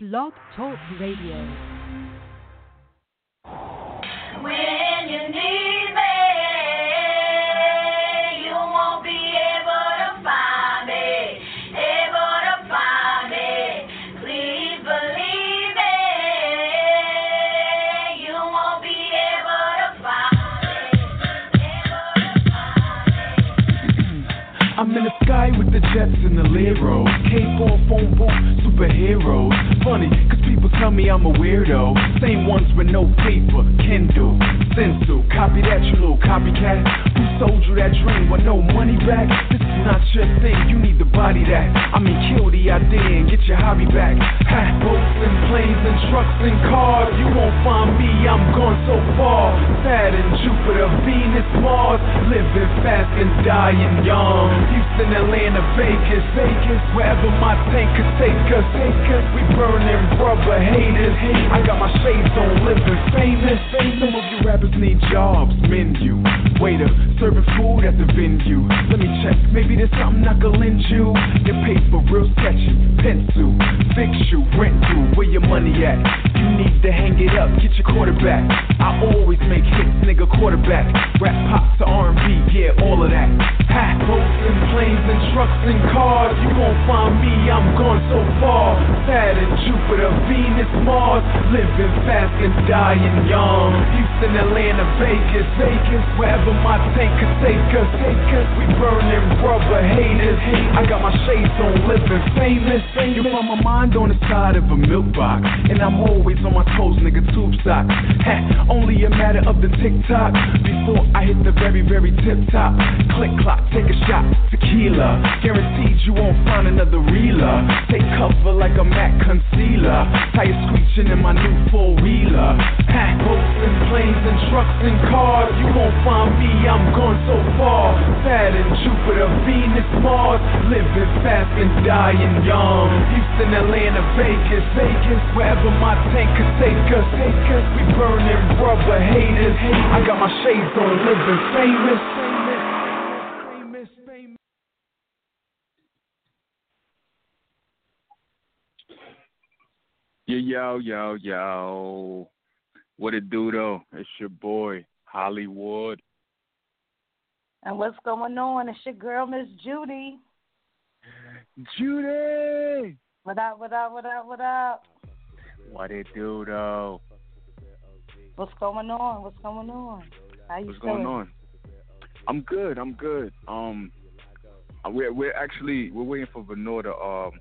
Blog Talk Radio. When you need me, you won't be able to find me, able to find me. Please believe me, you won't be able to find me, able to find me. I'm in the sky with the jets and the Leros. Cape on phone booth, superheroes. Funny, cause people tell me I'm a weirdo. Same ones with no paper, Kindle, stencil. Copy that, you little copycat. Who sold you that dream with no money back? This is not your thing, you need to body that. I mean, kill the idea and get your hobby back. Ha, boats and planes and trucks and cars. You won't find me, I'm gone so far. Saturn, Jupiter, Venus, Mars. Living fast and dying young. Houston, Atlanta, Vegas, Vegas. Wherever my tank could take us, take us. We burning rubber haters. I got my shades on, living famous. Some of you rappers need jobs, menu. Waiter, serving food at the venue. Let me check, maybe there's something I could lend you. Get paid for real sketching, pencil, fix you, rent you. Where your money at? You need to hang it up, get your quarterback. I always make hits, nigga, quarterback. Rap pop to R&B, yeah, all of that. Ha, boats and planes and trucks and cars. You won't find me, I'm gone so far. Saturn, Jupiter, Venus, Mars. Living fast and dying young. Houston, Atlanta, Vegas, Vegas. Wherever my tank could take us. We burning rubber haters. I got my shades on, living famous. You find my mind on the side of a milk box. And I'm always on my toes, nigga, tube socks. Ha, only a matter of the tick tock. Before I hit the very, very tip top. Click clock, take a shot, tequila. Guaranteed you won't find another reeler. Take cover like a Mac concealer. Tire screeching in my new four wheeler. Ha, boats and planes and trucks and cars. You won't find me, I'm gone so far. Saturn, Jupiter, Venus, Mars. Living fast and dying young. Houston, Atlanta, Vegas, Vegas. Wherever my tank could take us, take us. We burning rubber haters. I got my shades on, living famous. Yo, yo, yo, yo. What it do, though? It's your boy, Hollywood. And what's going on? It's your girl, Miss Judy. Judy! What up, what up, what up, what up? What it do, though? What's going on? What's going on? How you What's feeling? going on? I'm good. I'm good. Um, uh, we're we're actually we're waiting for Venor to um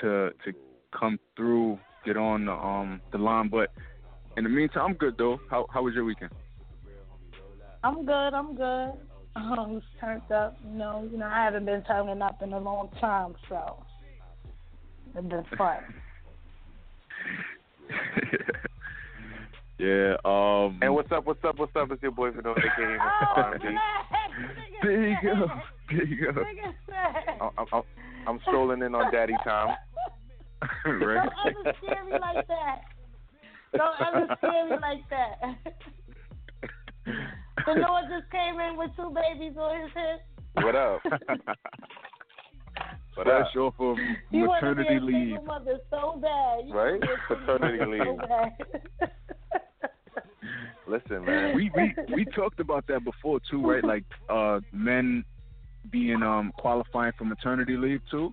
to to come through, get on the um the line. But in the meantime, I'm good though. How how was your weekend? I'm good, I'm good. Um, it's turned up, you know, you know, I haven't been turning up in a long time, so it's been fun. yeah. Um. And what's up? What's up? What's up? It's your boy Vanilla, aka Mr. R&B. there you go. There you go. I'm, I'm, I'm strolling in on Daddy time. right. Don't ever scare me like that. Don't ever scare me like that. The Noah just came in with two babies on his head. What up? What Fresh up? off of You want to be maternity a leave. mother so bad. You Right? wanna be a single Paternity leave. So. Listen, man. we we we talked about that before too, right? Like uh men being um qualifying for maternity leave too.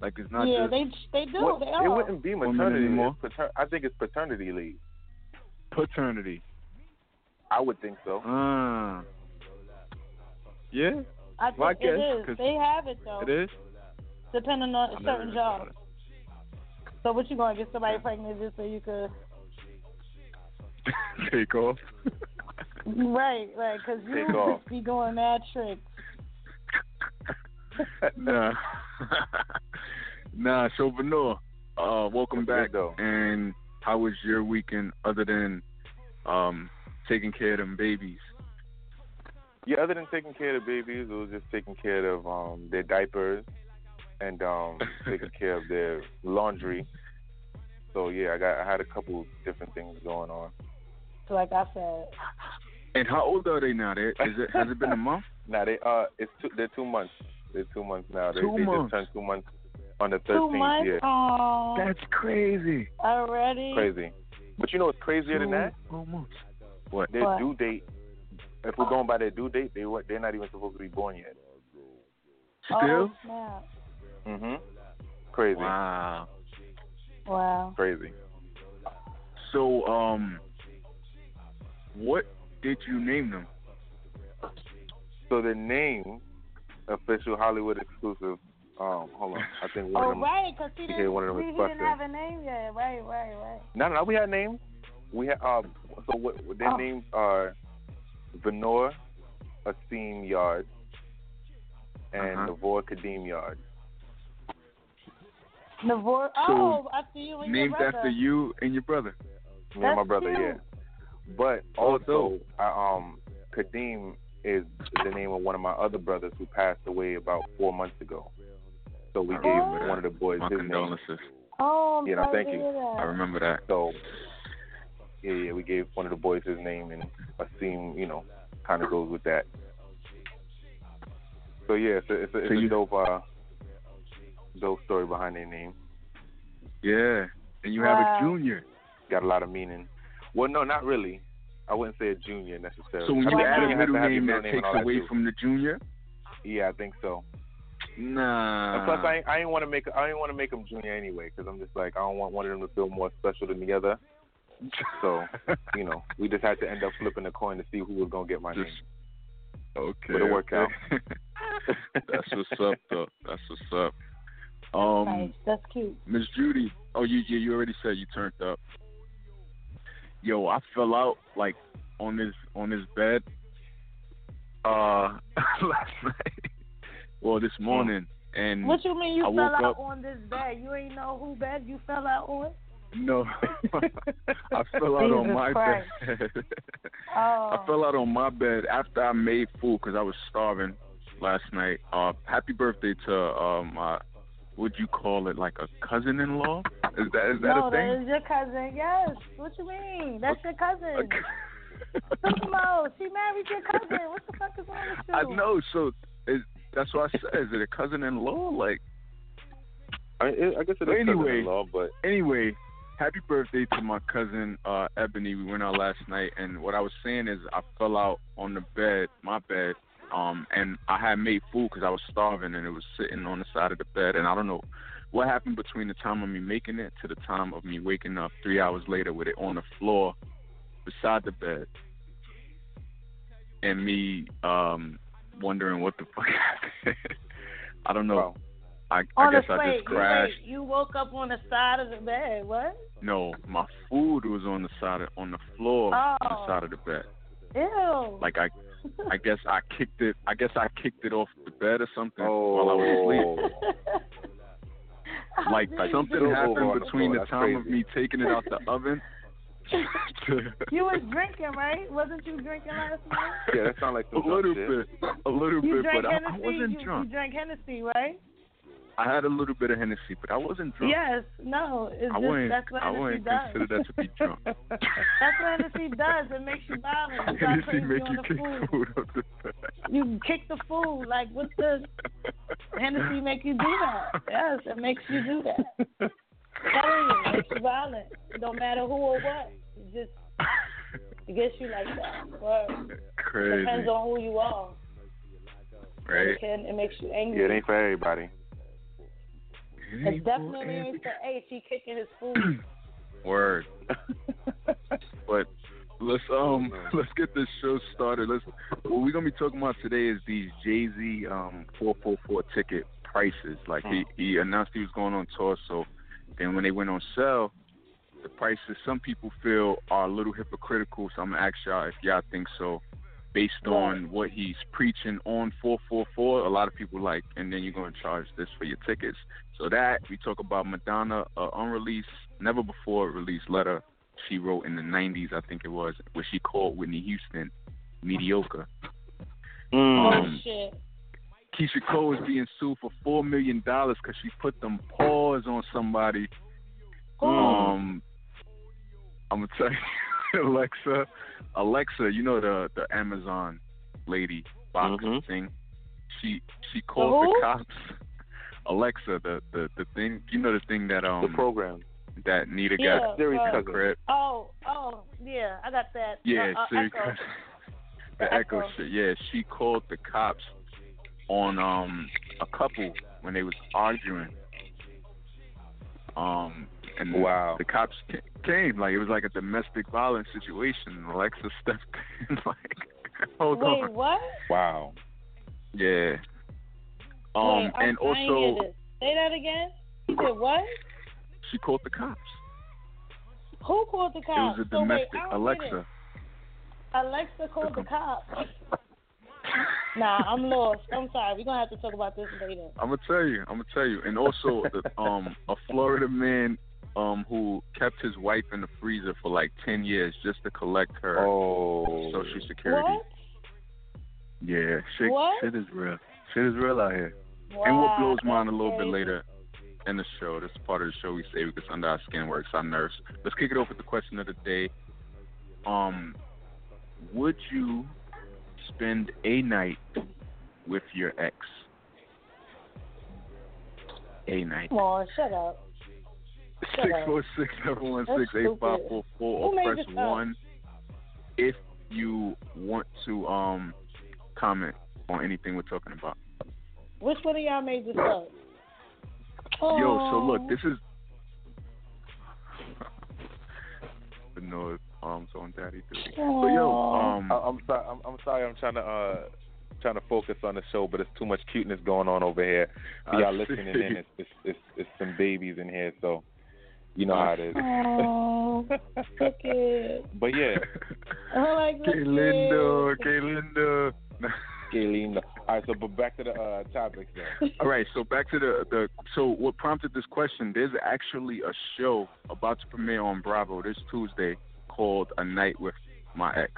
Like it's not yeah, just they they do. What- they it wouldn't be maternity anymore. leave. Pater- I think it's paternity leave. paternity. I would think so. Ah. yeah, I think well, I guess, is. 'cause They have it though, it is. depending on I've certain never heard jobs. So what you gonna get somebody pregnant just so you could? Take off. Right, right, because you Take off. be doing mad tricks. nah. nah, so Venor, uh, welcome What's back. good, though? And how was your weekend other than um taking care of them babies? Yeah, other than taking care of the babies, it was just taking care of um their diapers and um taking care of their laundry. So yeah, I got I had a couple different things going on. So like I said, And how old are they now? They, is it has it been a month? Now they uh it's two they're two months. They're two months now. They, Two they months. just turned two months On the thirteenth. Two 13th, months? yeah. Oh, That's crazy. already? Crazy. But you know what's crazier than that? Two months. What? Their What? due date. If we're going by their due date, they wa- they're not even supposed to be born yet. Still? Oh. Mhm. Crazy. Wow. Wow. Crazy. So, um, what did you name them? So the name, official Hollywood exclusive. Um, hold on. I think one Oh, of them. Oh right, because he Yeah, didn't, one of them he, was he didn't have a name yet. Right, right, right. No, no, we had names. We had um. So what? Their Oh. names are Venor, Asim Yard, and Uh-huh. Navor Kadim Yard. Navor, So, oh, after you and Named your brother. after you and your brother. Me and my brother, cute. yeah. But Oh, also, dope. I, um, Kadim is the name of one of my other brothers who passed away about four months ago. So we I gave one of the boys My his name. Oh, I'm You know, thank you. that. I remember that. So yeah, yeah, we gave one of the boys his name, and Asim, you know, kind of goes with that. So yeah, it's a, it's a, it's So a you- dope, uh, dope story behind their name. Yeah. And you have a junior. Got a lot of meaning. Well, no, not really. I wouldn't say a junior necessarily. So when you add a middle to have your name middle that name and takes all that, away from the junior, Yeah, I think so. nah. And plus, I ain't- I didn't want to make I didn't want to make them junior anyway because I'm just like I don't want one of them to feel more special than the other. So you know, we just had to end up flipping the coin to see who was gonna get my Just- name. Okay. But it worked okay. out. That's what's up, though. That's what's up. Um, nice. That's cute. Miss Judy. Oh, you you you already said you turned up. Yo, I fell out like on this on this bed. Uh, last night. Well, this morning, and What you mean you I fell out up- on this bed? You ain't know who bed you fell out on? No, I fell out on my Christ. bed. Oh. I fell out on my bed after I made food because I was starving last night. Uh, happy birthday to um, uh, would you call it like a cousin-in-law? Is that is that no, a thing? that is your cousin. Yes. What you mean? That's your cousin. A cou- Talking she married your cousin. What the fuck is wrong with you? I know. So is, that's what I said. Is it a cousin-in-law? Like I, I guess it is Anyway. cousin-in-law, but anyway, happy birthday to my cousin uh Ebony. We went out last night and what I was saying is I fell out on the bed, my bed, um and I had made food cuz I was starving and it was sitting on the side of the bed and I don't know what happened between the time of me making it to the time of me waking up 3 hours later with it on the floor beside the bed. And me um wondering what the fuck happened. I don't know. wow. I, I on guess the I just crashed. Wait, you woke up on the side of the bed. What? No, my food was on the side of, on the floor on the Oh. side of the bed. Ew. Like I I guess I kicked it I guess I kicked it off the bed or something while I was oh. asleep. Oh, Like How something happened on the between the that's time of me taking it out the oven You was drinking, right? Wasn't you drinking last night? yeah, that sounds like a little shit. bit. A little You bit, drank but I, I Hennessy. wasn't you, drunk. you drank Hennessy, right? I had a little bit of Hennessy, but I wasn't drunk. Yes. No. It's I just wouldn't that's what I Hennessy wouldn't does. consider that to be drunk. That's what Hennessy does. It makes you violent. You got Hennessy make on you kick food. food up the bed. You kick the food. Like what's the Hennessy make you do that? Yes, it makes you do that. Telling you, it makes you violent. It don't matter who or what. It just it gets you like that. Word. Crazy. Depends on who you are. right? It can it makes you angry. Yeah, it ain't for everybody. It definitely ain't for H. He kicking his food. Word. But let's um let's get this show started. Let's what we're gonna be talking about today is these Jay Z um four four four ticket prices. Like he he announced he was going on tour, so then when they went on sale, the prices some people feel are a little hypocritical. So I'm gonna ask y'all if y'all think so. Based on what he's preaching on 444, a lot of people like, and then you're going to charge this for your tickets. So that we talk about Madonna, uh, unreleased, never before released letter she wrote in the 90s, I think it was, where she called Whitney Houston mediocre. oh Um, shit. Keyshia Cole is being sued for four million dollars because she put them paws on somebody. Um, I'm gonna tell you, Alexa, Alexa, you know the the Amazon lady box Mhm. thing. She she called the cops. Alexa, the the the thing. You know the thing that um the program. that Nita Yeah, got Siri uh, cousin. Oh, oh, yeah, I got that. Yeah, uh, uh, Siri Echo. The The echo Echo. shit. Yeah, she called the cops on um a couple when they was arguing. Um and Wow. the cops ca- came like it was like a domestic violence situation. Alexa stepped in like, hold Wait, on. what? Wow. Yeah. Um Wait, I'm and I ain't hear also this. Say that again. You said what? she called the cops. Who called the cops? It cops? was a So wait, domestic I don't get Alexa. Alexa called the cops. Nah, I'm lost. I'm sorry. We're gonna have to talk about this later. I'm gonna tell you. I'm gonna tell you. And also, um, a Florida man, um, who kept his wife in the freezer for like ten years just to collect her Oh. social security. What? Yeah, shit, What? shit is real. Shit is real out here. Wow, and what blows mine a little bit later in the show. This is part of the show we say because under our skin works our nerves. Let's kick it off with the question of the day. Um, would you spend a night with your ex? A night. Come on, shut up. Shut Six up. four six seven one six eight five four four Who or press one if you want to um comment on anything we're talking about. Which one of y'all made this up? Yo, so look, Oh. this is the noise arms on daddy duty. So yo, um I, I'm sorry. I'm, I'm sorry. I'm trying to uh trying to focus on the show, but it's too much cuteness going on over here. For y'all listening in, it's, it's it's it's some babies in here, so you know how it is. Oh, it. But yeah, I like look Kaylinda, it. Kaylinda. Gayleen. All right, so but back to the uh topics then. All right, so back to the the so what prompted this question? There's actually a show about to premiere on Bravo this Tuesday called A Night with My Ex,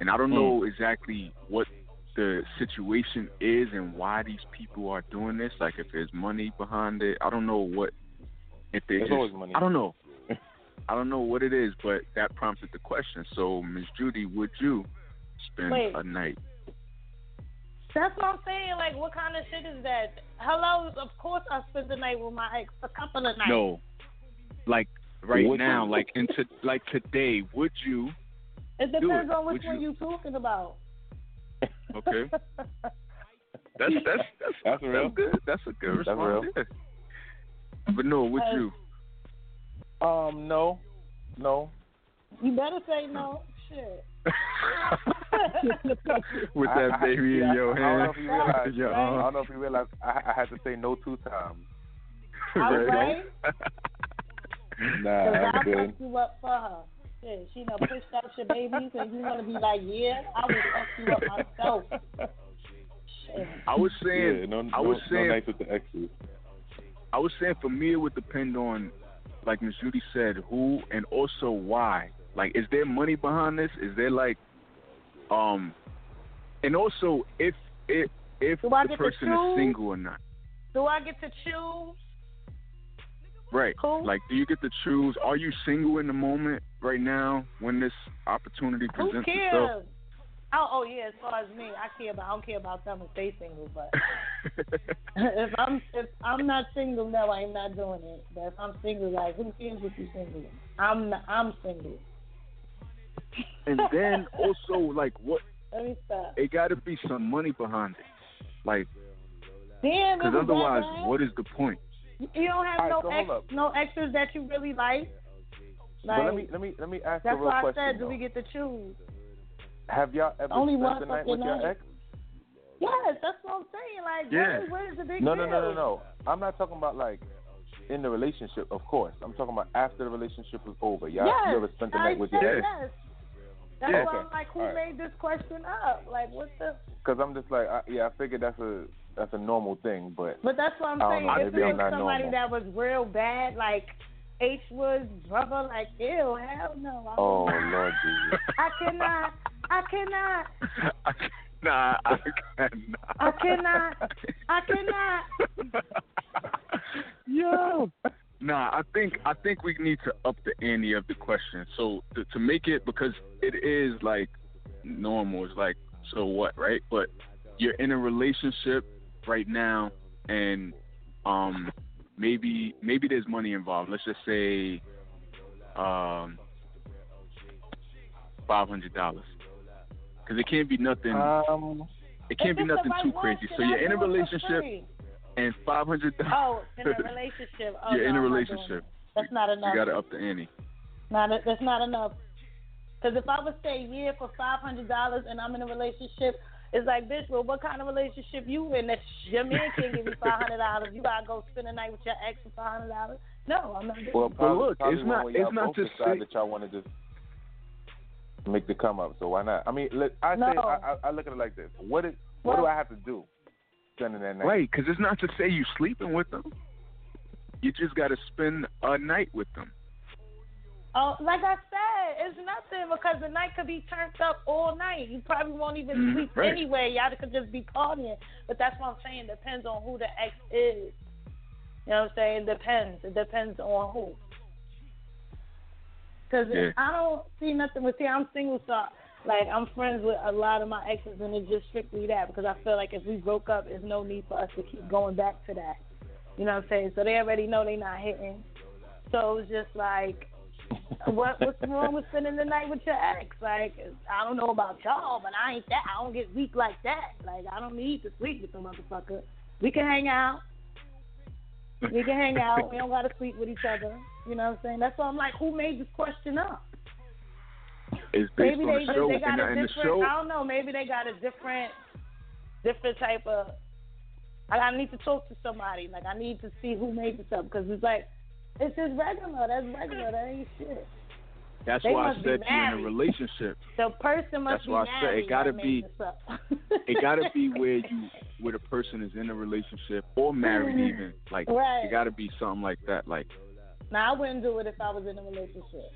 and I don't know exactly what the situation is and why these people are doing this. Like if there's money behind it, I don't know what. If they There's just, always money. I don't know. I don't know what it is, but that prompted the question. So, Miss Judy, would you spend Wait. a night? That's what I'm saying. Like, what kind of shit is that? Hello, of course I spend the night with my ex a couple of nights. No, like right Would now, you? like into like today, would you? it depends it. on which Would one you? you talking about. Okay, that's that's that's That's real. good. That's a good That's response. real. Yeah. But no, with Uh, you? Um, no, no. you better say no. Shit. With that I- baby yeah, in your I don't know hand. if you realize. Your Right. I don't know if you realize. I, I had to say no two times. I'm right. Nah, Cause I'm I good. fucked you up for her. Shit, she done pushed out your babies, and you wanna be like, yeah, I will fuck you up myself. Shit. I was saying, yeah, no, I was no, saying, no nights with the exes. I was saying for me it would depend on, like Ms. Judy said, who and also why. Like, is there money behind this? Is there like, um, and also if if if Do the person is single or not. Do I get to choose? Right. Who? Like, do you get to choose? Are you single in the moment right now when this opportunity presents itself? Oh, oh yeah. As far as me, I care about. I don't care about them if they single, but if I'm if I'm not single, no, I'm not doing it. But if I'm single, like who cares if you're single? I'm not, I'm single. and then also, like, what? Let me stop. It got to be some money behind it. Like, Damn, because otherwise, bad? what is the point? You don't have right, no so ex, no exes that you really like. Like but let me let me let me ask that's a real why I question. said, do we get to choose? Have y'all ever Only spent the night with your ex? Yes, that's what I'm saying. Like, Yeah. is the big No, deal? no, no, no, no. I'm not talking about like in the relationship, of course. I'm talking about after the relationship was over. Y'all, yes, you ever spent the I night with your ex? yes. That's Yeah. why I'm like, who right. made this question up? Like, what the? Because I'm just like, I, yeah, I figured that's a that's a normal thing, but But that's what I'm saying. know, if maybe it I'm was somebody normal. that was real bad, like H was brother, like ew, hell no. I oh. Lord Jesus. I cannot. I cannot. I nah, I cannot. I cannot. I cannot. Yo. Nah, I think I think we need to up the ante of the question. So to, to make it because it is like normal. It's like so what, right? But you're in a relationship right now, and um, maybe maybe there's money involved. Let's just say, um, five hundred dollars, because it can't be nothing. Um, it can't be nothing too crazy. So you're in a do it for relationship and five hundred dollars. in a relationship. Oh, you're in no, a not doing relationship. That's not enough. You got to up the ante. Not a, that's not enough. Because if I would stay a year for five hundred dollars and I'm in a relationship, it's like, bitch, well, what kind of relationship you in? That your man can't give you five hundred dollars. You gotta go spend a night with your ex for five hundred dollars. No, I'm not doing. well, it. probably, look, probably it's not- y'all it's not both just decide say- that y'all want to just make the come up. So why not? I mean, look, I say No. I, I, I look at it like this. What is what do I have to do? Spending that night. Right, because it's not to say you sleeping with them. You just got to spend a night with them. Oh, like I said, it's nothing because the night could be turned up all night. You probably won't even Mhm, sleep right. anyway. Y'all could just be partying. But that's what I'm saying. Depends on who the ex is. You know what I'm saying? It depends. It depends on who. Because Yeah. I don't see nothing with see. I'm single, so like I'm friends with a lot of my exes, and it's just strictly that because I feel like if we broke up, there's no need for us to keep going back to that. You know what I'm saying? So they already know they're not hitting. So it's just like, what what's wrong with spending the night with your ex? Like I don't know about y'all, but I ain't that. I don't get weak like that. Like I don't need to sleep with the motherfucker. We can hang out. We can hang out. We don't gotta sleep with each other. You know what I'm saying? That's why I'm like, who made this question up? It's based Maybe on they the show, they got and, a different. show. I don't know. Maybe they got a different, different type of. Like I need to talk to somebody. Like I need to see who made this up because it's like, it's just regular. That's regular. That ain't shit. That's they why I must be said you're in a relationship. The person must That's be why I said it gotta be- made this up. It got to be where you, where the person is in a relationship or married, mm. even. Like Right. it got to be something like that. Like Now I wouldn't do it if I was in a relationship.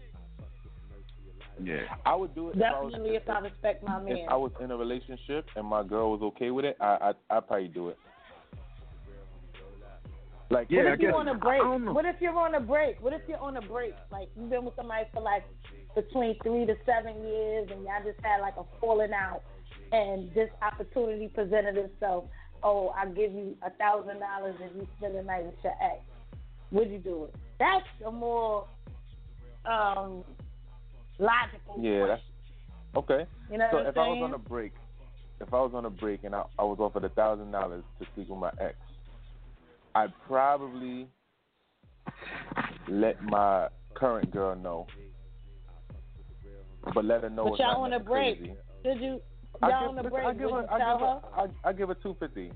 yeah, I would do it Definitely if if I respect my man. if I was in a relationship and my girl was okay with it. I I I'd probably do it. Like Yeah, what I if you're guess- on a break? What if you're on a break? What if you're on a break? Like you've been with somebody for like between three to seven years, and y'all just had like a falling out, and this opportunity presented itself. Oh, I give you a thousand dollars if you spend the night with your ex. Would you do it? That's a more um logical. Yeah, that's okay. You know So what I'm if I was on a break, if I was on a break and I, I was offered a thousand dollars to sleep with my ex, I'd probably let my current girl know, but let her know But y'all on a break. crazy. Did you? I Y'all give, on listen, break? I give her, I give her? her, I, I give her two fifty.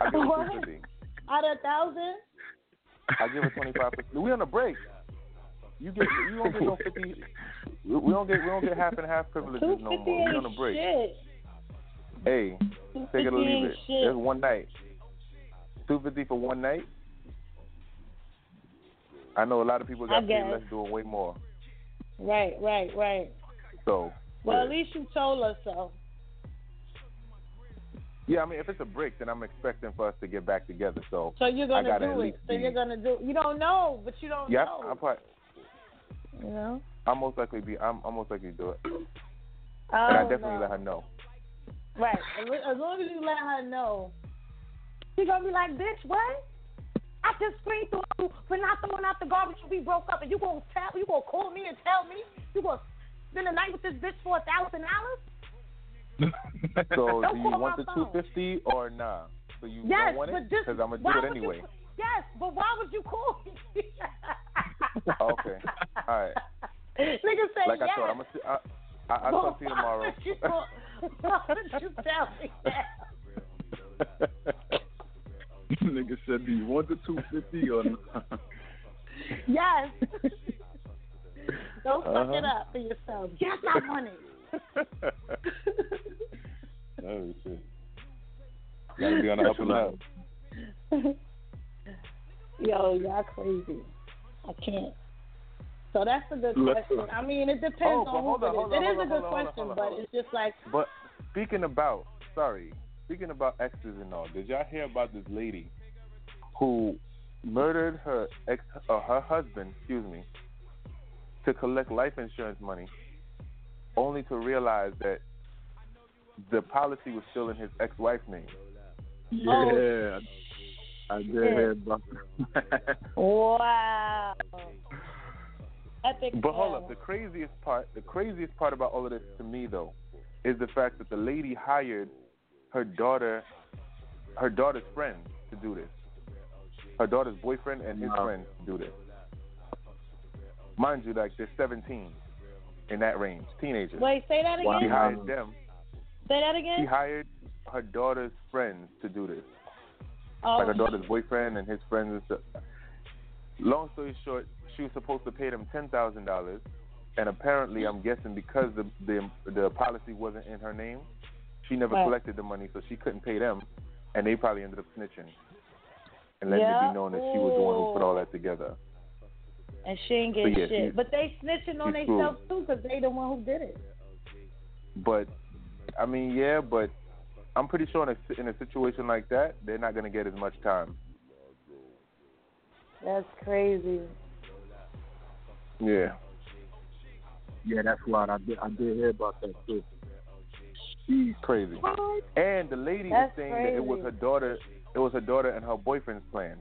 I give her two fifty. Out of a thousand? I give her twenty five percent. We on a break. You get you don't get no fifty. We don't get we don't get half and half privileges no more. We on a break. shit. Hey, take it or leave it. shit. There's one night. Two fifty for one night. I know a lot of people got paid guess. less doing way more. Right, right, right. So Well, yeah. at least you told us so. yeah, I mean if it's a break, then I'm expecting for us to get back together. So So you're gonna do it. So be- you're gonna do. You don't know, but you don't yeah, know. I'm probably, you know. I'm most likely be I'm, I'm most likely do it. I But I oh, definitely know. let her know. Right. As long as you let her know, she gonna be like, "Bitch, what? I just screamed through you for not throwing out the garbage when we broke up, and you gonna tell, you gonna call me and tell me you gonna spend the night with this bitch for a thousand dollars? So Don't do you want the 250 or nah? So you Yes, don't want it? Because I'm gonna do it anyway. You, yes, but why would you call me? Okay. All right. Nigga say Like yes. I told, I'm gonna. See, I, I, I'll talk to you Why tomorrow. would you call- why would you tell me that? Nigga said, "Do you want the 250 or not?" Yes. Don't fuck it Uh-huh. up for yourself. Yes, I want it. oh shit. Gotta be on the up and up. Yo, y'all crazy. I can't. So that's a good question. I mean, it depends Oh, on who on, it is. hold It on, a good on, question, on, but on. it's just like, But speaking about, sorry, speaking about exes and all, did y'all hear about this lady who murdered her ex, uh, her husband, excuse me, to collect life insurance money, only to realize that the policy was still in his ex-wife's name. Yeah, I did shit. hear about that. Wow. Epic. But hold up, the craziest part, the craziest part about all of this to me though, is the fact that the lady hired her daughter, her daughter's friend to do this. Her daughter's boyfriend and his Wow. friend to do this. Mind you, like they're 17 in that range, teenagers. Wait, say that Wow. She hired them. Say that again. She hired her daughter's friends to do this. Oh, like her daughter's boyfriend and his friends and stuff. Long story short, she was supposed to pay them ten thousand dollars, and apparently, I'm guessing because the the the policy wasn't in her name, she never Right. collected the money, so she couldn't pay them, and they probably ended up snitching and letting it be known that she was the one who put all that together. and she ain't So, getting yeah, shit. she's- But they snitching on themselves too, because they the one who did it. But I mean, yeah, but I'm pretty sure in a, in a situation like that, they're not gonna get as much time. That's crazy. Yeah. yeah, that's wild. I did I did hear about that too. She's crazy. And the lady That's was saying that it was her daughter. It was her daughter and her boyfriend's plan.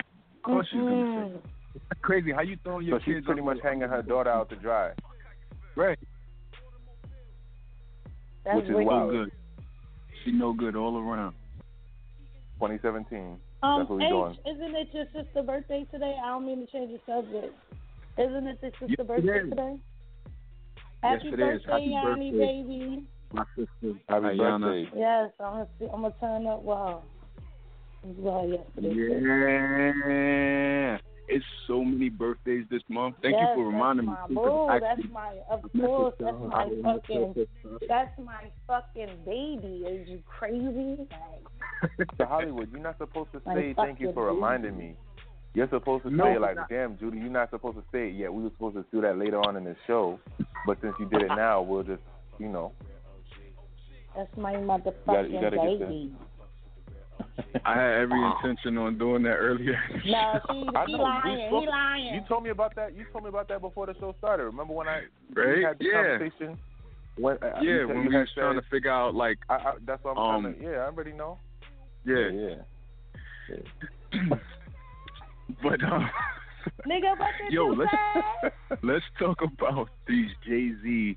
Of course she's gonna say. That's crazy. How you throwing your So she's kids pretty much hanging her daughter out to dry. Right. That's Which is wicked. wild. No good. She no good all around. 2017. Um, That's what we H, doing. isn't it your sister's birthday today? I don't mean to change the subject. Isn't it your sister's Yes, it birthday is. Today? Yes, Happy it is. birthday, Happy Yanni, birthday. baby. My sister Happy Ayana. birthday. Yes, I'm gonna see, I'm gonna turn up. Wow. It was yesterday. Yeah. It's so many birthdays this month. Thank yes, you for reminding me. that's too, my 'cause boo. actually- That's my, of course, that's my I fucking, that's my fucking baby. Are you crazy? Like, So Hollywood, you're not supposed to say thank you fucking for baby. reminding me. You're supposed to No, say like, not- "Damn, Judy, you're not supposed to say it yet. We were supposed to do that later on in the show, but since you did it now, we'll just, you know." that's my gotta- motherfucking you gotta baby. I had every intention on doing that earlier. No, see, I he know, we lying. spoke- He lying. You told me about that. You told me about that before the show started. Remember when I we Right? had the Yeah. conversation? When, uh, yeah, you said- when we had was trying to figure out like, I, I, that's what I'm Um, trying to. Yeah, I already know. yeah. yeah. but um, Nigga, what did yo, you let's say? let's talk about these Jay Z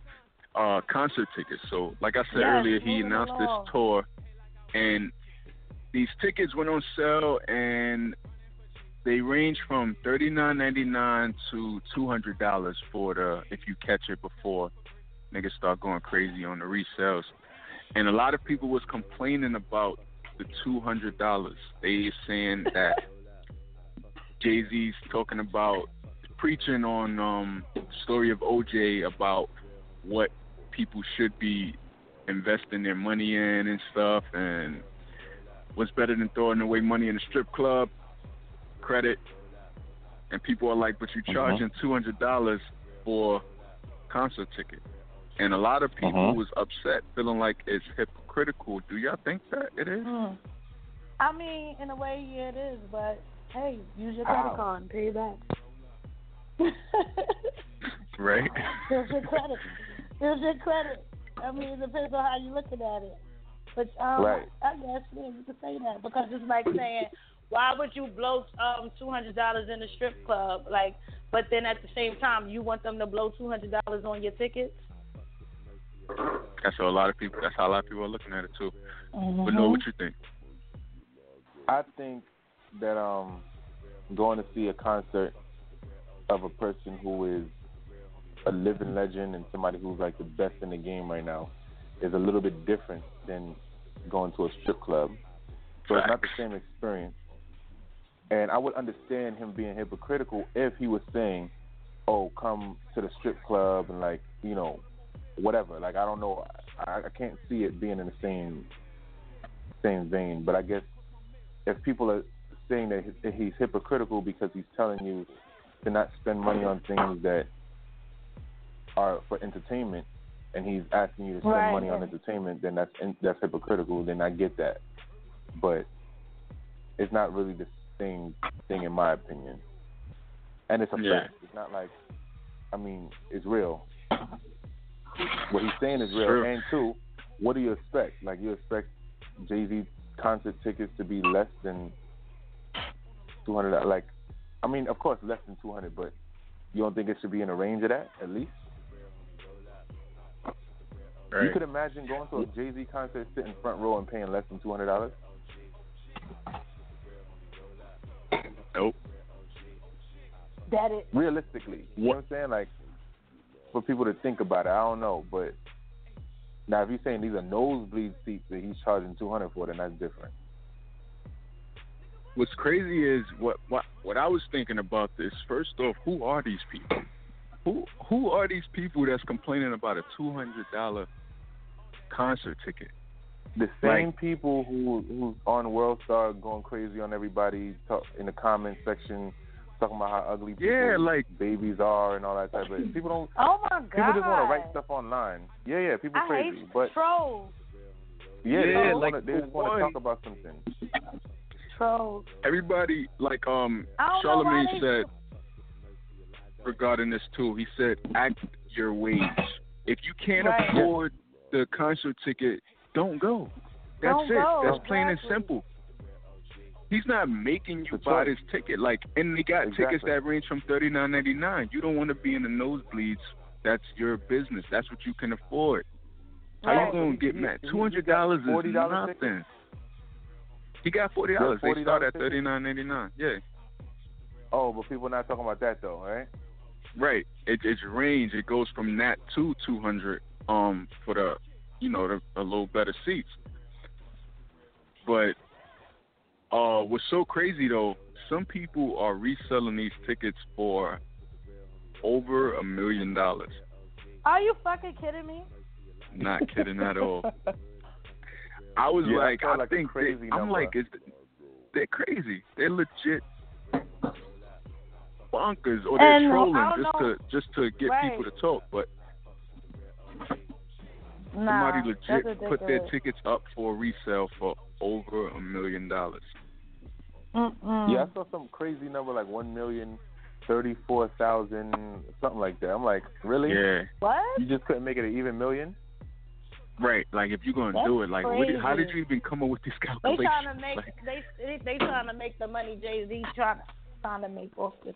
uh, concert tickets. So, like I said Yes, earlier, he announced along. this tour, and these tickets went on sale, and they range from thirty nine ninety nine to two hundred dollars for the if you catch it before niggas start going crazy on the resales. And a lot of people was complaining about the two hundred dollars. They saying that Jay Z's talking about preaching on um story of OJ about what people should be investing their money in and stuff and what's better than throwing away money in a strip club, credit. And people are like, but you're charging two hundred dollars for concert ticket. And a lot of people Uh-huh. was upset, feeling like it's hypocritical. Do y'all think that it is? Hmm. I mean, in a way, yeah, it is, but hey, use your How? credit card and pay it back. Right? Here's your credit. Here's your credit. I mean, it depends on how you're looking at it. But um, Right. I guess yeah, you could say that because it's like saying, why would you blow um two hundred dollars in a strip club? Like, but then at the same time, you want them to blow two hundred dollars on your tickets? That's how a lot of people. That's how a lot of people are looking at it too. Mm-hmm. But know what you think? I think that um, going to see a concert of a person who is a living legend and somebody who's like the best in the game right now is a little bit different than going to a strip club. So it's not the same experience. And I would understand him being hypocritical if he was saying, "Oh, come to the strip club and like, you know, whatever." Like I don't know, I, I can't see it being in the same same vein. But I guess if people are saying that he's hypocritical because he's telling you to not spend money on things that are for entertainment, and he's asking you to spend Right. money on entertainment, then that's that's hypocritical. Then I get that, but it's not really the same thing in my opinion. And it's a Yeah. fact. It's not like, I mean, it's real. What he's saying is real. True. And two, what do you expect? Like you expect Jay Z concert tickets to be less than two hundred? Like, I mean, of course, less than two hundred, but you don't think it should be in a range of that at least? Right. You could imagine going to a Jay Z concert, sitting front row, and paying less than two hundred dollars. Nope. That is Realistically, you know what I'm saying? Like, for people to think about it, I don't know, but now if you're saying these are nosebleed seats that he's charging two hundred for, then that's different. What's crazy is what what what I was thinking about this. First off, who are these people? Who who are these people that's complaining about a two hundred dollar concert ticket? The same people who who's on World Star going crazy on everybody talk, in the comment section, talking about how ugly people Yeah, like- babies are and all that type of people don't Oh my god. people just want to write stuff online. Yeah, yeah, people I crazy, hate but trolls. yeah, they Yeah, just like, wanna, they just want to talk about something. Trolls. Everybody like um I Charlemagne why they- said regarding this too. He said act your wage. If you can't Right. afford the concert ticket, don't go. That's Don't it. go, That's plain and simple. He's not making you That's buy right. this ticket. Like, and they got tickets that range from thirty nine ninety nine. You don't want to be in the nosebleeds. That's your business. That's what you can afford. How Right. you gonna get mad? Two hundred dollars is $40 ticket? Nothing. He got forty dollars. They $40 start at ticket? thirty nine ninety nine. Yeah. Oh, but people are not talking about that though, right? Right. It, it's range. It goes from that to two hundred. Um, for the, you know, the a little better seats. But, uh, what's so crazy though? Some people are reselling these tickets for over a million dollars. Are you fucking kidding me? Not kidding at all. I was Yeah, like, I like a think crazy they, I'm like, it's, they're crazy. They're legit bonkers, or they're And, trolling just know- to just to get Right. people to talk. But Nah, somebody legit put their tickets up for resale for over a million dollars. Mm-mm. Yeah, I saw some crazy number like one million thirty four thousand something like that. I'm like, really? Yeah, What? You just couldn't make it an even million? Right. Like if you're gonna That's do it, like, what, did- how did you even come up with these They trying to make Like, they they they trying to make the money Jay Z trying trying to make off this.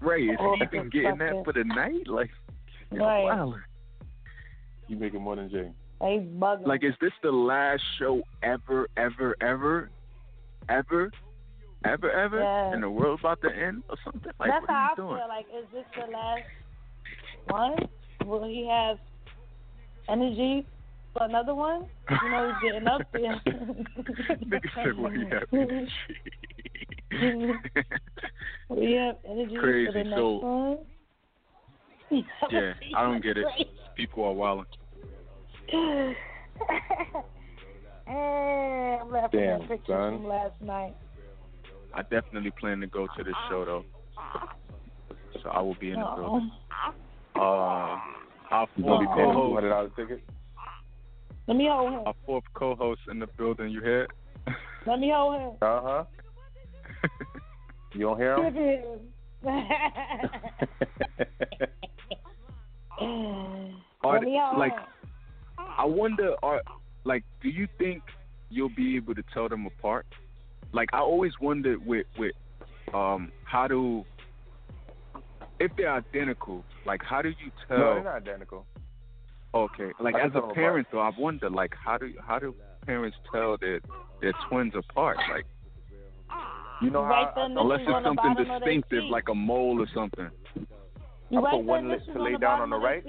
right? Is he even getting that fucking- for the night? Like, Right. wow. You making more than Jay. They bugging. Like, is this the last show ever, ever, ever, ever, ever, ever, Yeah. and the world's about to end or something? Like, That's what are how you I doing? feel. Like, is this the last one? Will he have energy for another one? You know, he's getting up there. Nigga said, "Will he have energy?" Will he have energy for Crazy, the next so- one? yeah, I don't get it. People are wilding. I'm laughing Damn, at pictures son. from last night. I definitely plan to go to this show though, so I will be in the Uh-oh. building. Uh, our You gonna be paying a two co-host, hundred dollar ticket? Let me hold him. our fourth co-host in the building. You hear? Let me hold him. Uh huh. You don't hear Give him? him. Are Let me hold like, him. I wonder, are like, do you think you'll be able to tell them apart? Like, I always wondered with with um how do if they're identical, like how do you tell? No, they're not identical. Okay, like as a parent though, I've wondered like how do how do parents tell their their twins apart? Like You know Right how then, unless it's something bottom of their distinctive, like a mole or something. You I put one there, li- this is to lay down on the right.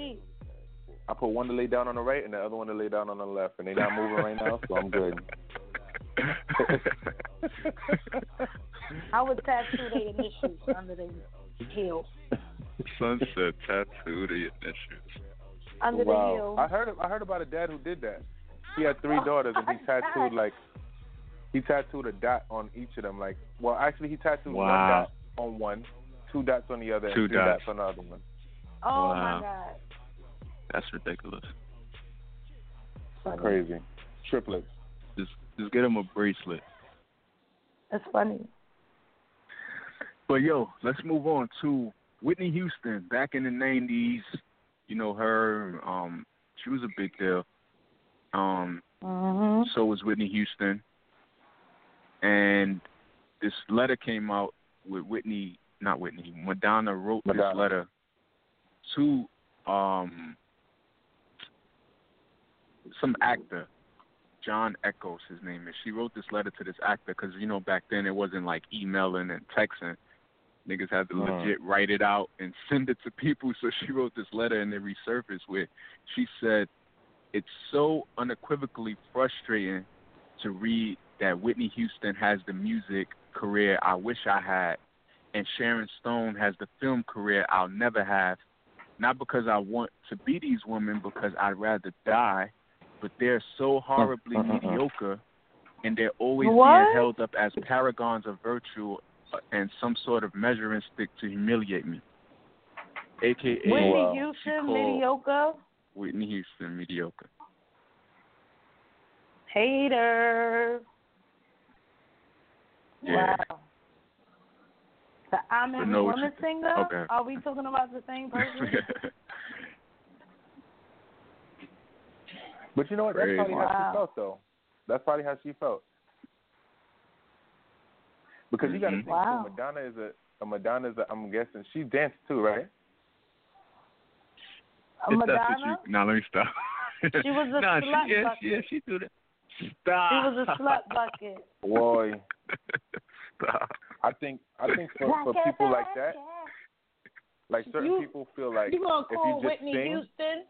I put one to lay down on the right and the other one to lay down on the left, and they're not moving right now, so I'm good. I would tattoo their initials under their heel. Sunset tattoo the initials. Under the wow. heel. I heard I heard about a dad who did that. He had three daughters and he tattooed like he tattooed a dot on each of them. Like, well, actually, he tattooed one dot on one, two dots on the other, Two and three dots. dots on the other one. oh Wow. my God. That's ridiculous. Funny. Crazy. Triplets. Just just get him a bracelet. That's funny. But yo, let's move on to Whitney Houston. Back in the '90s, you know her. Um, she was a big deal. Um, Mhm. so was Whitney Houston. and this letter came out with Whitney, not Whitney, Madonna wrote Madonna. this letter to um some actor, John Echoes, his name is. She wrote this letter to this actor because you know back then it wasn't like emailing and texting. Niggas had to Mhm. legit write it out and send it to people. So she wrote this letter and it resurfaced where she said, "It's so unequivocally frustrating to read that Whitney Houston has the music career I wish I had, and Sharon Stone has the film career I'll never have. Not because I want to be these women, because I'd rather die, but they're so horribly mediocre, and they're always What? being held up as paragons of virtue and some sort of measuring stick to humiliate me. AKA Whitney Wow. she Houston, mediocre. Whitney Houston mediocre. Hater. Yeah. Wow. The I'm But Every Woman you singer? Okay. Are we talking about the same person? But you know what? That's Crazy. probably how she felt, though. That's probably how she felt. Because you got to Mhm. think, Wow. too, Madonna is a, a Madonna is a, I'm guessing she danced too, right? A that's Madonna? what you, now let me stop. She was a nah, slut she, yeah, bucket. she, yeah, she do that. She was a slut bucket. Boy, Stop. I think I think for, for people like that, like certain You- people feel like You gonna if call you just Whitney sing, Houston?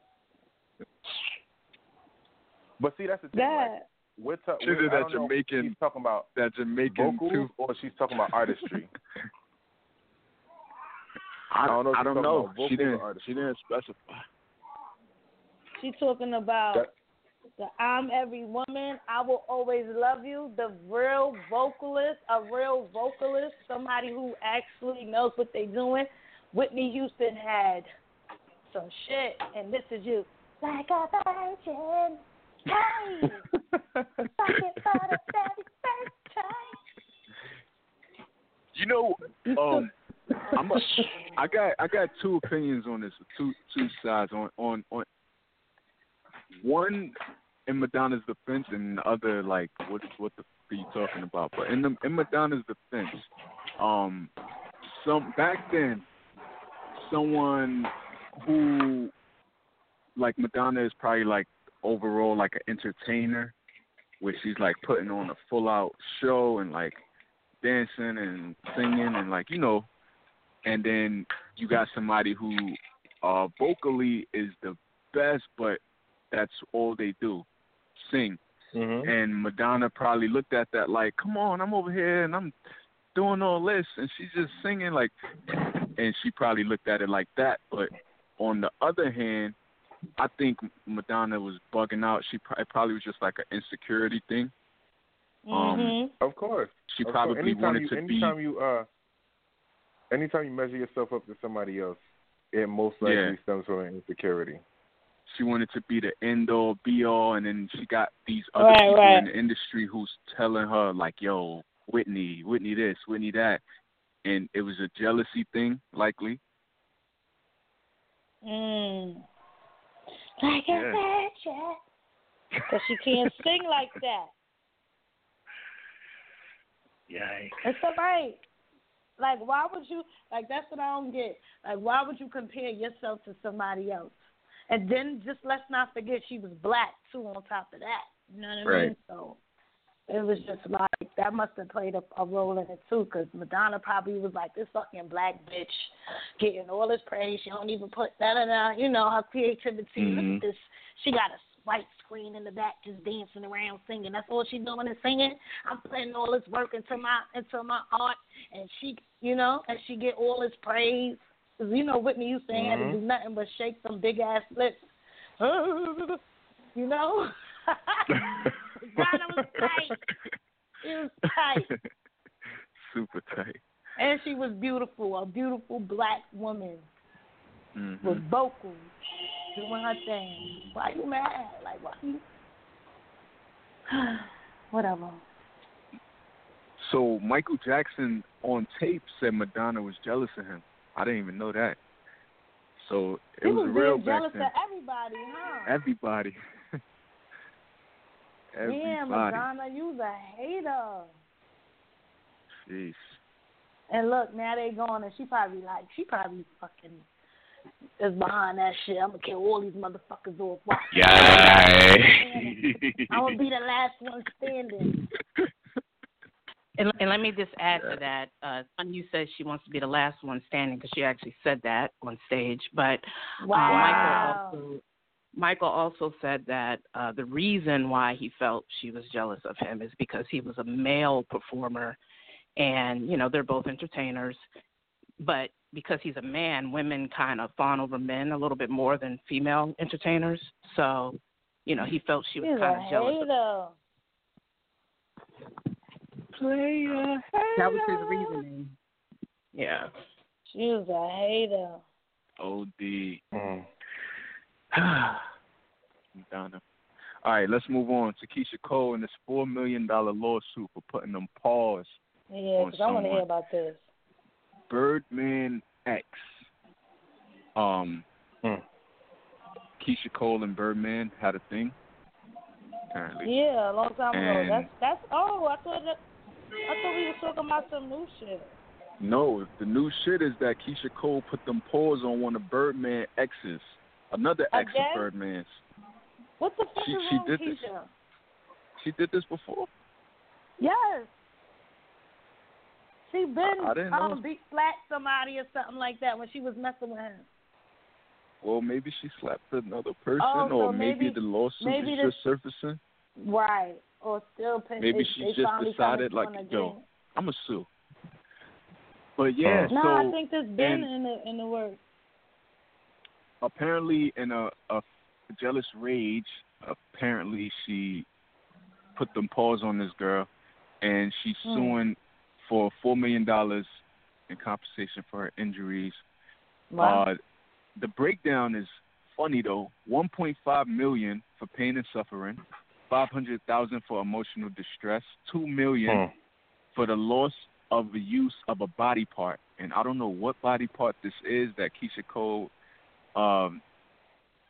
but see that's the thing. Like, That. We're ta- She we're, did that don't know if Jamaican- She's talking about That Jamaican vocals too. or she's talking about artistry. I, I don't know if I don't know. She didn't. She didn't specify. She talking about That- the I'm Every Woman, I Will Always Love You, the real vocalist, a real vocalist, somebody who actually knows what they're doing. Whitney Houston had some shit, and this is you. Like a virgin. Time. You know, um, I'm a, I got I got two opinions on this, two two sides on on on one in Madonna's defense and the other like what what the are you talking about? But in the in Madonna's defense, um, some back then, someone who like Madonna is probably like overall like an entertainer, where she's like putting on a full out show and like dancing and singing and like you know. And then you got somebody who uh vocally is the best but that's all they do sing. Hmm and madonna probably looked at that like come on i'm over here and i'm doing all this and she's just singing like and she probably looked at it like that. But on the other hand i think madonna was bugging out she pro- it probably was just like an insecurity thing Um, Mhm. Of course. she Of course. probably anytime wanted you, to be anytime you uh anytime you measure yourself up to somebody else, it most likely Yeah. stems from an insecurity. she wanted to be the end all be all and then she got these other Right, people right. in the industry who's telling her like yo whitney whitney this whitney that and it was a jealousy thing likely Mm. Like a Yeah. virgin. Because she can't sing like that. Yikes. It's all right. Like, why would you, like, that's what I don't get. Like, why would you compare yourself to somebody else? And then just let's not forget she was black, too, on top of that. You know what I mean? So it was just like, that must have played a, a role in it, too, because Madonna probably was like, this fucking black bitch getting all this praise. She don't even put da da da, you know, her creativity. Look Mhm. at this. She got a white screen in the back just dancing around singing. That's all she's doing is singing. I'm putting all this work into my into my art, and she, you know, and she get all this praise. 'Cause you know Whitney Houston had to do nothing but shake some big ass lips. You know, Madonna was tight. It was tight, super tight and she was beautiful, a beautiful black woman hmm with vocals, doing her thing. Why you mad? Like why you? Whatever. so michael jackson on tape said madonna was jealous of him i didn't even know that so it He was, was real jealous of everybody, huh? everybody everybody Yeah, Madonna, you's a hater. Jeez. And look, now they gone, and she probably like, she probably fucking is behind that shit. I'm gonna kill all these motherfuckers off. Watch. Yeah. I'm gonna be the last one standing. And, and let me just add Yeah. to that. Uh, Sunyu says she wants to be the last one standing because she actually said that on stage. But uh, Wow. Michael also Michael also said that uh, the reason why he felt she was jealous of him is because he was a male performer, and you know they're both entertainers, but because he's a man, women kind of fawn over men a little bit more than female entertainers. So, you know, he felt she was kind of jealous. Of, hater. that was his reasoning. Yeah. She was a hater. OD. Mm. Donna. All right, let's move on to Keyshia Cole and this four million dollar lawsuit for putting them paws. Yeah, On 'cause I want to hear about this. Birdman X. Um, Hmm. Keyshia Cole and Birdman had a thing. Apparently. Yeah, a long time ago. That's that's. Oh, I thought that. I thought we were talking about some new shit. No, the new shit is that Keyshia Cole put them paws on one of Birdman X's, another ex of Birdman's. What the fuck She- is she did this. She did this before. Yes. She been I- I didn't know. um beat slapped somebody or something like that when she was messing with him. Well, maybe she slapped another person, Oh, so or maybe, maybe- the lawsuit maybe is this- just surfacing. Right. Or still Maybe they, she they just decided, like, yo. I'm a sue. But yeah, No, so I think there's been and- in the in the works. Apparently in a, a jealous rage, apparently she put them paws on this girl, and she's Hmm. suing for four million dollars in compensation for her injuries. Wow. Uh, the breakdown is funny though. One point five million for pain and suffering, five hundred thousand for emotional distress, two million Mm. for the loss of the use of a body part. And I don't know what body part this is that Keyshia Cole um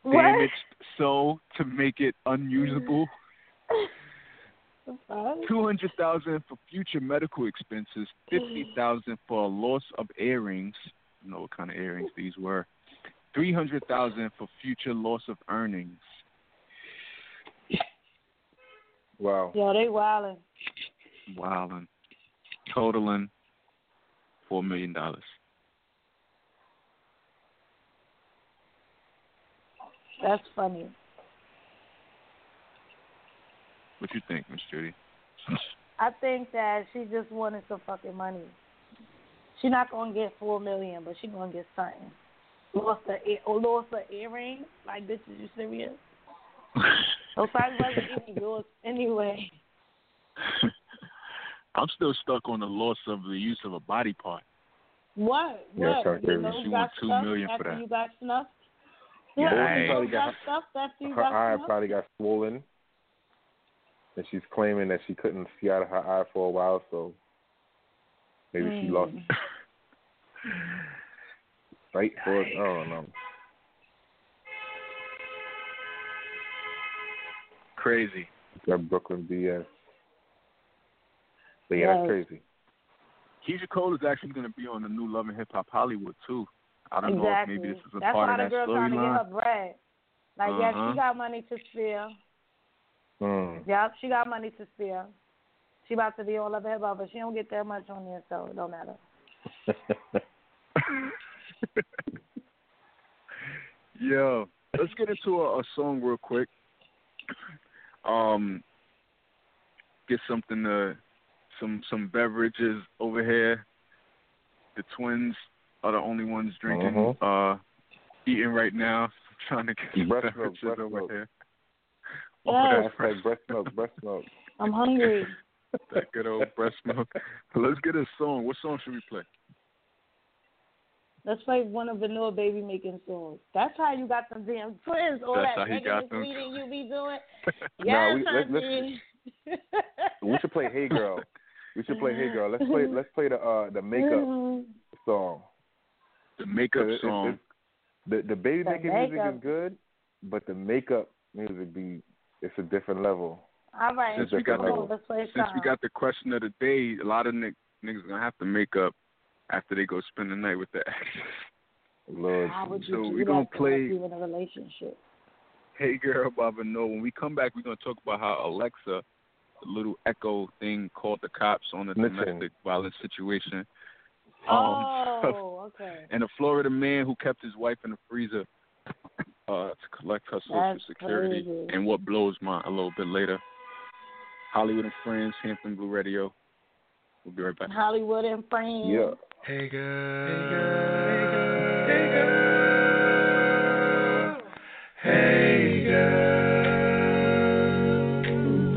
damaged so to make it unusable. Two hundred thousand for future medical expenses, fifty thousand for a loss of earrings. I don't know what kind of earrings these were. Three hundred thousand for future loss of earnings. Wow. Yo, they wildin'. Wilding. Totaling four million dollars. That's funny. What you think, Miss Juudy? I think that she just wanted some fucking money. She not gonna get four million, but she gonna get something. Lost her ear, or lost her earring. Like, bitch, is you serious? Those probably wasn't even yours anyway. I'm still stuck on the loss of the use of a body part. What? Yeah, What? sorry, you Karen. know, She you want got two stuff for that. You got snuffed. Yeah, What? Probably got got- stuffed after you Her eye snuffed? probably got swollen, and she's claiming that she couldn't see out of her eye for a while, so maybe she Mm. lost sight for it. I don't know. Crazy. That Brooklyn BS. But yeah, that's Yes. crazy. Keyshia Cole is actually going to be on the new Love and Hip Hop Hollywood too. I don't exactly. know if maybe this is a That's part why the that girl trying to get her bread. Like, yes, Uh-huh. she got money to spare. Mm. Yep, she got money to spare. She about to be all of it, but she don't get that much on there, so it don't matter. Yo, let's get into a, a song real quick. Um, get something to some some beverages over here. The twins are the only ones drinking, uh, eating right now. I'm trying to get some Breast milk, breast over milk. here. Yes. Oh, that's Hashtag breast milk, breast milk. I'm hungry. that good old breast milk. Let's get a song. What song should we play? Let's play one of Vanilla Baby making songs. That's how you got them damn twins. All That's that how he got them tweeting you be doing. Nah, Yes, we- let's- let's- We should play Hey Girl. We should play Hey Girl. Let's play let's play the uh the makeup Mhm. song. The makeup It- it- song. it- the the baby The making music is good, but the makeup music be it's a different level. All right, Since we got come the- on, let's play a Since we got the question of the day, a lot of Nick, niggas gonna have to make up after they go spend the night with their exes. Lord. How would So do we that gonna to play- you in a relationship? Hey girl, Baba No. When we come back, we're gonna talk about how Alexa, the little echo thing, called the cops on a Listen. domestic violence situation. Um, Oh, okay. and a Florida man who kept his wife in the freezer uh, to collect her social That's security, crazy. and what blows my a little bit later. Holliewood and Friends, Hampton Blu Radio. We'll be right back. Holliewood and Friends. Yeah. Hey girl. Hey girl. Hey girl. Hey girl.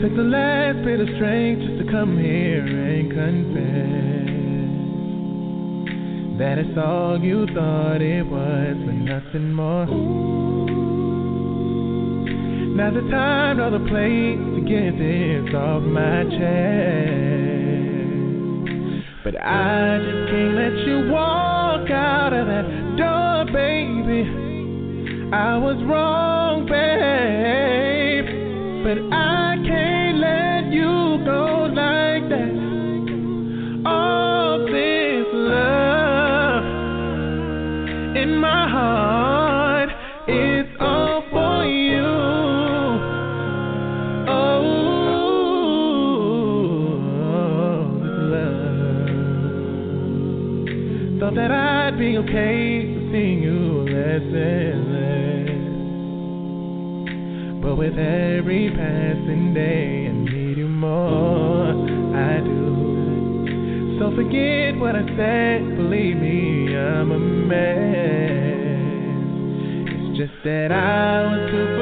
Took the last bit of strength just to come here and confess that it's all you thought it was, but nothing more. Now the time nor the place to get this off my chest. But I just can't let you walk out of that door, baby. I was wrong, babe. But I okay with seeing you less and less. But with every passing day, I need you more. I do. So forget what I said, believe me, I'm a mess. It's just that I was too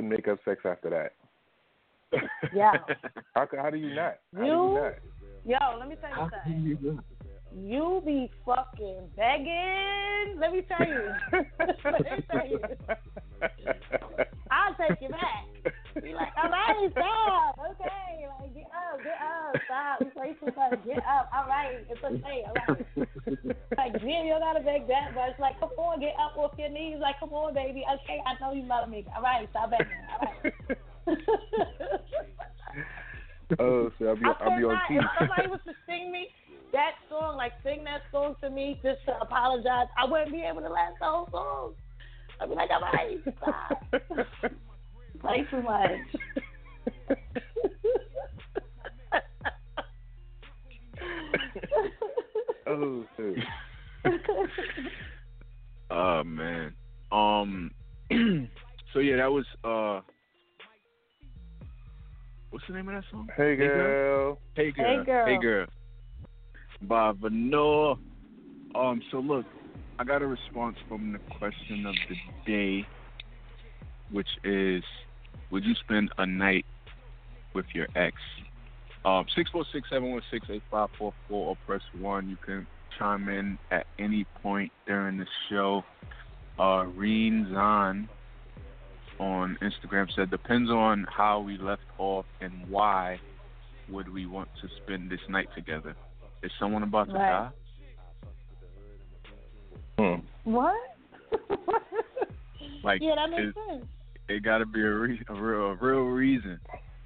good makeup sex after that? Yeah. How ca- how do you not? How do You- you not? Yo, let me tell you something. You be fucking begging. Let me tell you. let me tell you. I'll take you back. Be like, all right, stop. Okay, like get up, get up, stop. You play too much. Get up. All right, it's okay. All right. Like, Jim, you don't gotta beg that much. Like, your knees. Like, come on, baby. Okay, I know you love me. All right, stop begging. All right. oh, so I'll be I'll be on. TV. If somebody was to sing me that song, like sing that song to me just to apologize, I wouldn't be able to last the whole song. I'd be like, all right, stop. Play too much. Oh man. Um. so yeah, that was uh. What's the name of that song? Hey girl. girl. Hey girl. Hey, Girl. Hey girl. By Vanilla. Um. So look, I got a response from the question of the day, which is, would you spend a night with your ex? Um, six four six seven one six eight five four four or press one. You can chime in at any point during the show. Uh, Reen Zahn on Instagram said depends on how we left off and why would we want to spend this night together. Is someone about to Right. die? Hmm. what? Like, yeah, that makes is- sense. it got to be a, re- a real, a real reason.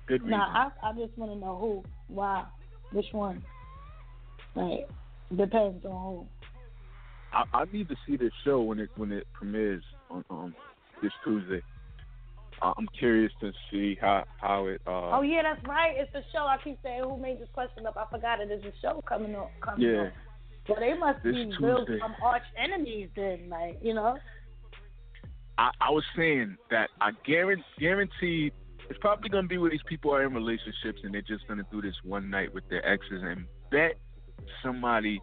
Good reason. Nah, I I just want to know who, why, which one. Like, depends on I, I need to see this show when it when it premieres on um this Tuesday. I'm curious to see how how it. Uh, Oh yeah, that's right. It's the show. I keep saying who made this question up. I forgot it. There's a show coming up. Coming Yeah. up. Well, they must This be real Tuesday. um, arch enemies then, like you know. I, I was saying that I guarantee, guaranteed it's probably gonna be where these people are in relationships and they're just gonna do this one night with their exes and bet somebody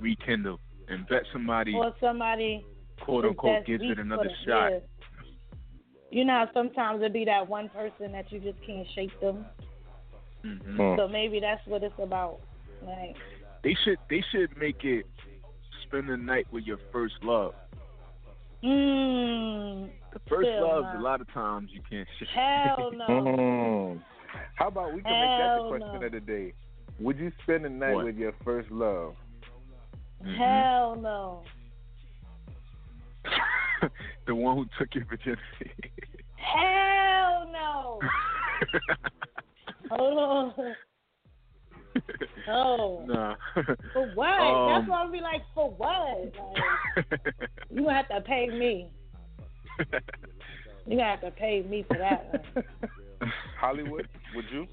rekindle and bet somebody Or somebody quote unquote that gives it another shot. Yeah. You know, sometimes it be that one person that you just can't shake them. hmm Hmm. So maybe that's what it's about. Like, They should they should make it spend the night with your first love. mm, The first Hell loves no. a lot of times you can't shake. hell no. Mm. How about we can make that the question no. of the day? Would you spend the night What? with your first love? Mhm. Hell no. the one who took your virginity. Hell no. Hold on. No. Nah. For what? Um, That's why I be like, for what? Like, you gonna have to pay me. You gonna have to pay me for that one. Hollywood, would you?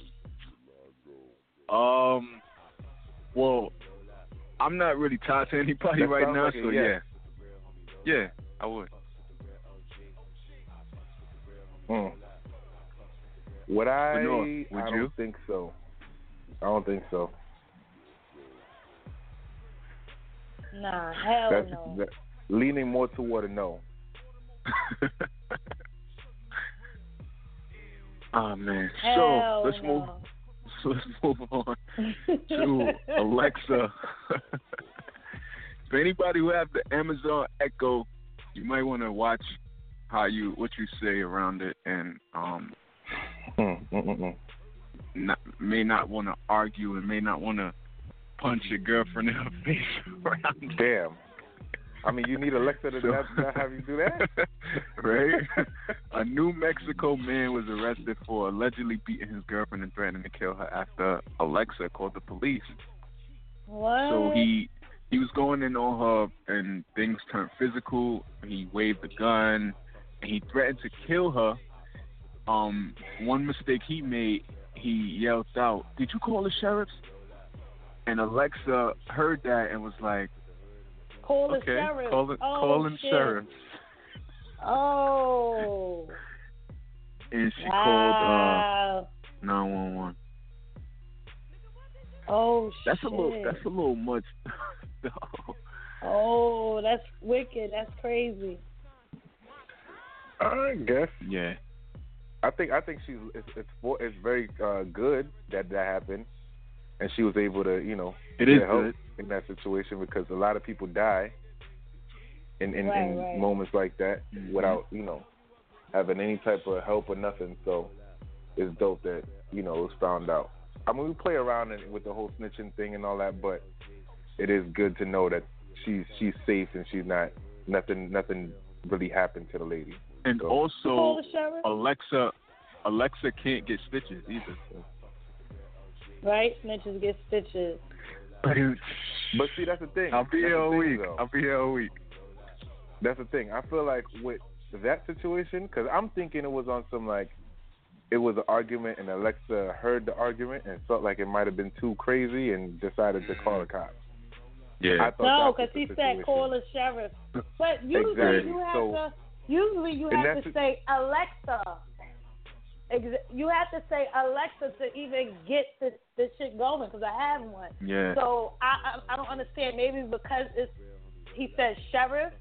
Um, well, I'm not really tied to anybody That right now, like so yes. yeah, yeah, I would. Mm. Would I? Manure, would I you? don't think so. I don't think so. Nah, hell That's no. that, leaning more toward a no. oh man, Hell so let's no. move. So let's move on to Alexa. For anybody who have the Amazon Echo, you might want to watch how you what you say around it, and um, Mm, mm, mm, mm. not, may not want to argue and may not want to punch your girlfriend in her face around it. Damn. I mean, you need Alexa to So- not, not have you do that. right? A New Mexico man was arrested for allegedly beating his girlfriend and threatening to kill her after Alexa called the police. what? So he he was going in on her and things turned physical. He waved the gun and he threatened to kill her. Um, one mistake he made, he yelled out, "Did you call the sheriffs?" And Alexa heard that and was like, call "Okay, sheriff. call it, oh, calling shit. Oh. And she called uh 911. oh That's shit. a little. That's a little much. Oh, that's wicked. That's crazy. I guess. yeah. I think I think she's it's it's, for, it's very uh, good that that happened, and she was able to you know It is get help good. in that situation because a lot of people die in in, Right, in right. moments like that Mhm. without you know having any type of help or nothing. So it's dope that you know it was found out. I mean, we play around with the whole snitching thing and all that, but it is good to know that she's she's safe and she's not nothing nothing really happened to the lady. And So- also, the. Alexa, Alexa can't get stitches either. Right? Snitches get stitches. But see, that's the thing. I'll be That's here all week. though. I'll be here all week. That's the thing. I feel like with that situation, because I'm thinking it was on some like, it was an argument, and Alexa heard the argument and felt like it might have been too crazy and decided to call the mm. cops. I Yeah. thought No, because the he situation. said call the sheriff. But usually Exactly. you have So- to usually you have to say Alexa. You have to say Alexa to even get this this shit going because I have one. Yeah. So I, I I don't understand. Maybe because it's he said sheriff,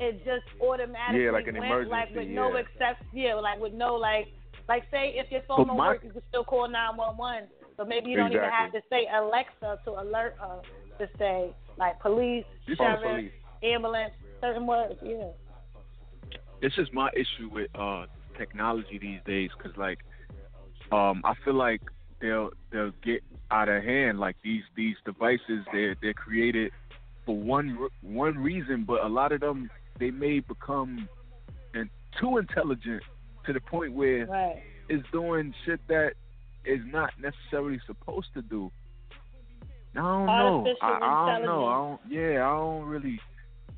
it just automatically Yeah, like an went like with emergency, no yeah. except yeah, like with no like like say if your phone But don't my- work, you can still call nine one one. So maybe you don't even have to say Alexa to alert her to say like police, Oh, sheriff, police. ambulance, certain words. Yeah. This is my issue with uh technology these days, cause like, um, I feel like they'll they'll get out of hand. Like these these devices, they're they're created for one one reason, but a lot of them they may become and too intelligent to the point where Right. is doing shit that is not necessarily supposed to do. I don't know. I, I don't know. I don't. Yeah, I don't really.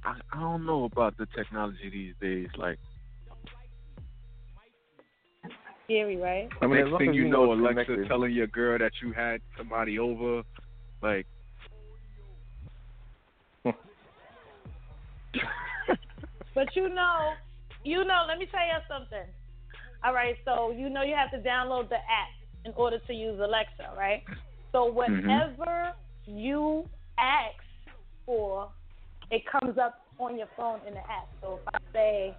I, I don't know about the technology these days. Like Scary, right? I mean, next thing you you know, know Alexa connected. telling your girl that you had somebody over, like. But you know, you know, let me tell you something. All right, so you know you have to download the app in order to use Alexa, right? So whatever you ask for, it comes up on your phone in the app. So if I say,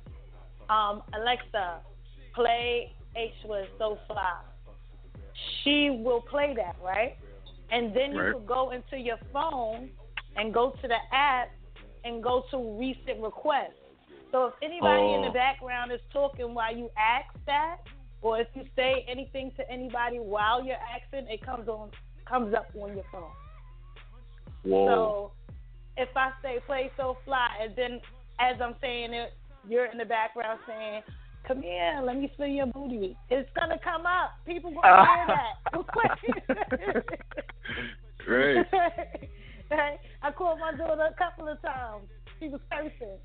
um, Alexa, play H was so fly, she will play that, right? And then you Right. could go into your phone and go to the app and go to recent requests. So if anybody in the Oh. background is talking while you ask that, or if you say anything to anybody while you're asking, it comes on comes up on your phone. Whoa. So if I say play so fly, and then as I'm saying it, you're in the background saying, "Come here, let me feel your booty." It's gonna come up. People gonna hear that. right. Hey, I called my daughter a couple of times. She was cursing.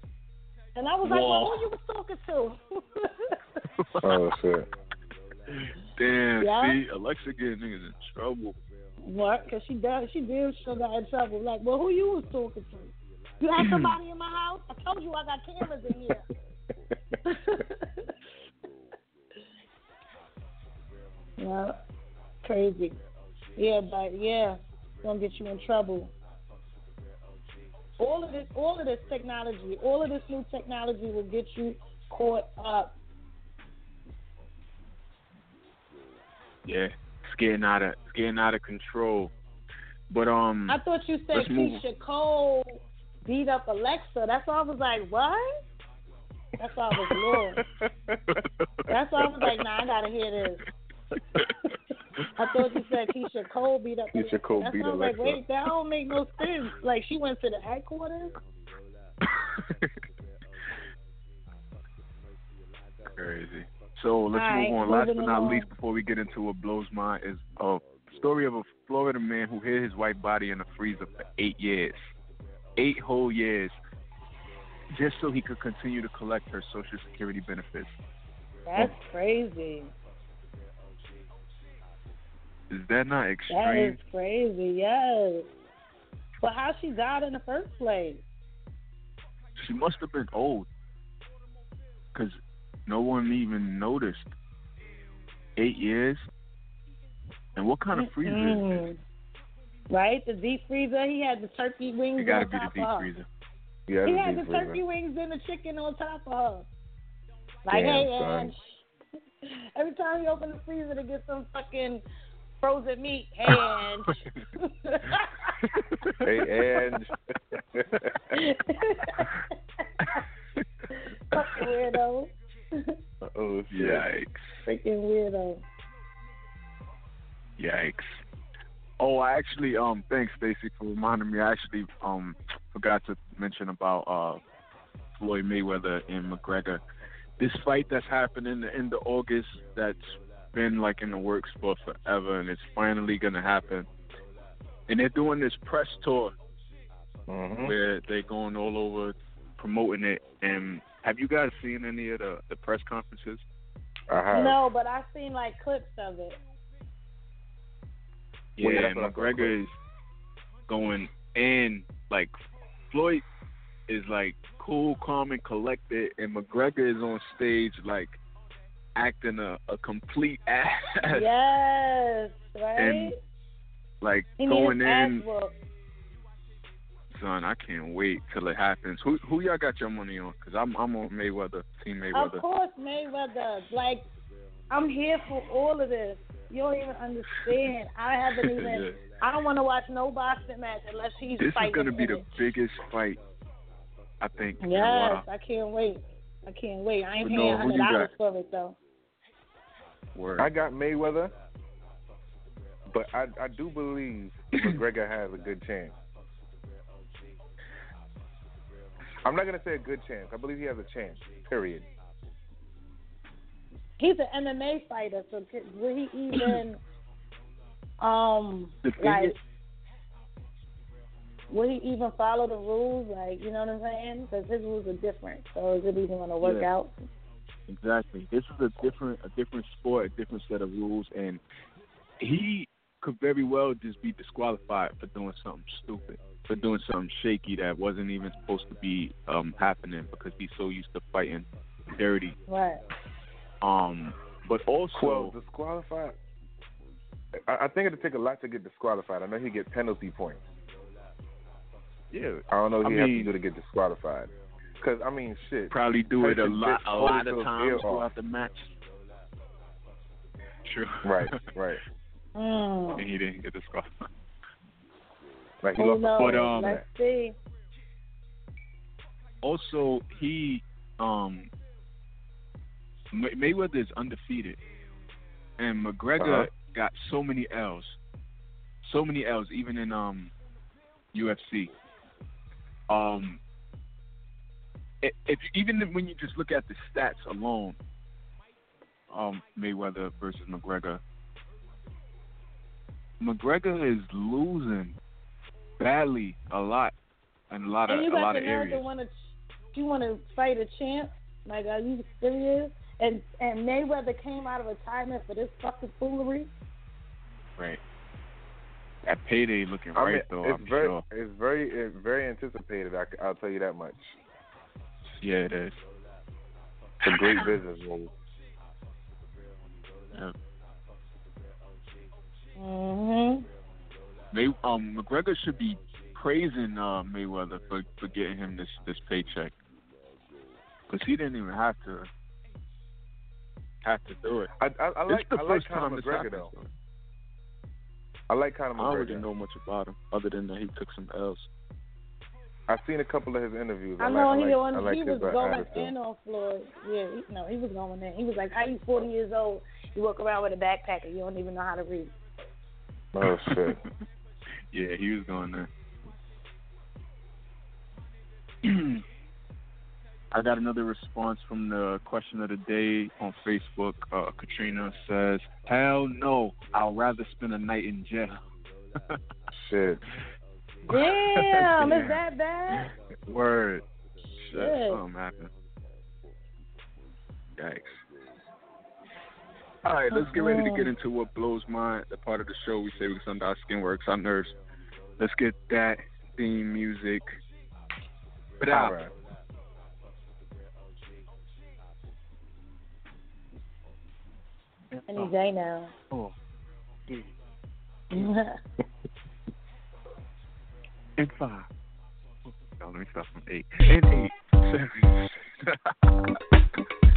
And I was like, Whoa. well, who you was talking to? Oh shit. Damn. Yeah. See, Alexa getting niggas in trouble. what? Because she does, she did sure got in trouble. Like, well, who you was talking to? You had somebody in my house? I told you I got cameras in here. yeah, crazy. Yeah, but yeah, gonna get you in trouble. All of this, all of this technology, all of this new technology will get you caught up. Yeah. It's getting out of it's getting out of control. But um. I thought you said. Keyshia Cole beat up Alexa. That's why I was like, what? That's why I was Lord. That's why I was like, nah, I gotta hear this. I thought you said Keyshia Cole beat up. Keyshia. Cole That's beat up. I was like, wait, that don't make no sense. Like she went to the headquarters. Crazy. So let's move on. Last but not along. least, before we get into what blows my is a story of a Florida man who hid his white body in a freezer for eight years, eight whole years, just so he could continue to collect her Social Security benefits. That's crazy. Is that not That extreme? is crazy. Yes. But how she died in the first place? She must have been old, because no one even noticed. Eight years. And what kind of freezer is this? Right, the deep freezer. He had the turkey wings It gotta be the deep freezer. Yeah, He that's had the freezer. turkey wings and the chicken on top of her. Like, Damn, hey, son. Ange. Every time he opened the freezer to get some fucking frozen meat, hey, Ange. Hey, Ange. Fucking weirdo. oh. Yikes. Freaking weirdo. Yikes. Oh, I actually um thanks Stacy for reminding me. I actually um forgot to mention about uh Floyd Mayweather and McGregor. This fight that's happening in the end of August that's been like in the works for forever and it's finally gonna happen. And they're doing this press tour Mm-hmm. where they're going all over promoting it and have you guys seen any of the, the press conferences? I have. No, but I've seen like clips of it. Well, yeah, Yeah, that's what I thought, McGregor is going in like Floyd is like cool, calm, and collected, and McGregor is on stage like acting a, a complete ass, Yes, right? And like he going in. Son, I can't wait till it happens. Who who y'all got your money on? Cause I'm I'm on Mayweather, Team Mayweather. Of course, Mayweather. Like, I'm here for all of this. You don't even understand. I haven't even. Yeah. I don't want to watch no boxing match unless he's This is gonna be the biggest fight, I think. Yes. I can't wait. I can't wait. I ain't paying no, hundred dollars for it though. Word. I got Mayweather, but I I do believe McGregor has a good chance. I'm not gonna say a good chance. I believe he has a chance. Period. He's an MMA fighter, so will he even, um, The thing like, is- would he even follow the rules? Like, you know what I'm saying? Because his rules are different. So is it even going to work Yeah. out? Exactly. This is a different a different sport, a different set of rules, and he could very well just be disqualified for doing something stupid, for doing something shaky that wasn't even supposed to be um happening because he's so used to fighting dirty. Right. Um, but also, Well, disqualified. I, I think it'd take a lot to get disqualified. I know he get penalty points. yeah, I don't know I what he have mean- to do to get disqualified. Because I mean, shit. probably do it a lot a lot of times throughout the match. True. Right, right. Mm. and he didn't get disqualified. Like he Who lost. knows? But, um, Let's see. also he um May- Mayweather is undefeated, and McGregor Uh-huh. Got so many L's, so many L's, even in um UFC. Um, i- if even when you just look at the stats alone, um Mayweather versus McGregor, McGregor is losing badly a lot in a lot of a lot of areas. want to, you want to fight a champ? Like, are you serious? And and Mayweather came out of retirement for this fucking foolery. Right. That payday looking I right mean, though. it's I'm very, sure. it's very, it's very anticipated. I, will tell you that much. Yeah, it is. It's a great business move. Yeah. Mhm. May um McGregor should be praising uh, Mayweather for for getting him this this paycheck, because he didn't even have to have to do it. I, I, I like, it's the I first Conor time McGregor happens. though. though. I like Conor I don't really know much about him other than that he took some L's. I've seen a couple of his interviews. I, I know I he like, on, I like he was uh, going attitude. in on Floyd. Yeah, he, no, he was going in. He was like, "How you 40 years old? You walk around with a backpack and you don't even know how to read." Oh shit. yeah, he was going there. I got another response from the question of the day on Facebook. Uh, Katrina says, "Hell no! I'll rather spend a night in jail." Shit. Damn, is that bad? Word. Shit, Shit. something happened. Yikes. All right, let's get ready to get into what blows my the part of the show we say we under our skin works our nerves. Let's get that theme music. But All right. Any day now. Oh, Mhm. and five. No, let me start from eight. And eight, seven.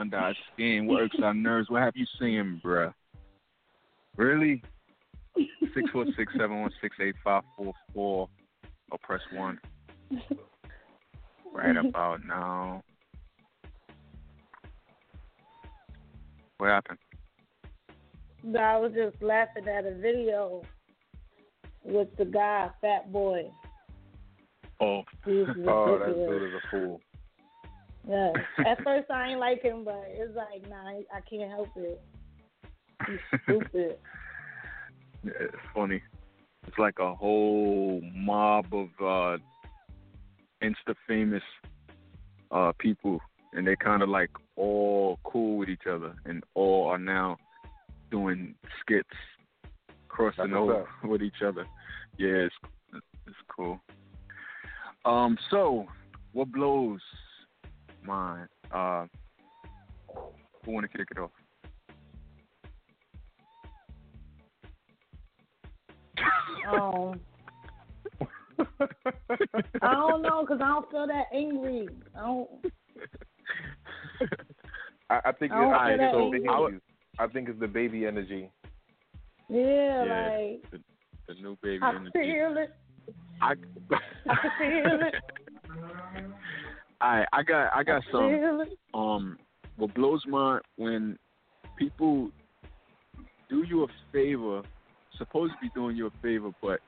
under our skin, what irks our nerves. What have you seen, bruh? Really? Six four six seven one six eight five four four or press one. Right about now. What happened? No, I was just laughing at a video with the guy, Fat Boy. Oh, Oh, that dude is a fool. Yeah. At first, I ain't like him, but it's like, nah, I can't help it. He's stupid. Yeah, it's funny. It's like a whole mob of uh insta famous uh people and they kinda like all cool with each other and all are now doing skits crossing That's what's over with each other. Yeah, it's it's cool. Um so what blows mine? Uh who wanna kick it off? Um, I don't know, cause I don't feel that angry. I don't. I, I think I don't it, I, feel think that it's the either. I think it's the baby energy. Yeah, Yeah. like The, the new baby I energy. feel it. I, I can feel it. I I got I got some. Um what blows my when people do you a favor, supposed to be doing you a favor, but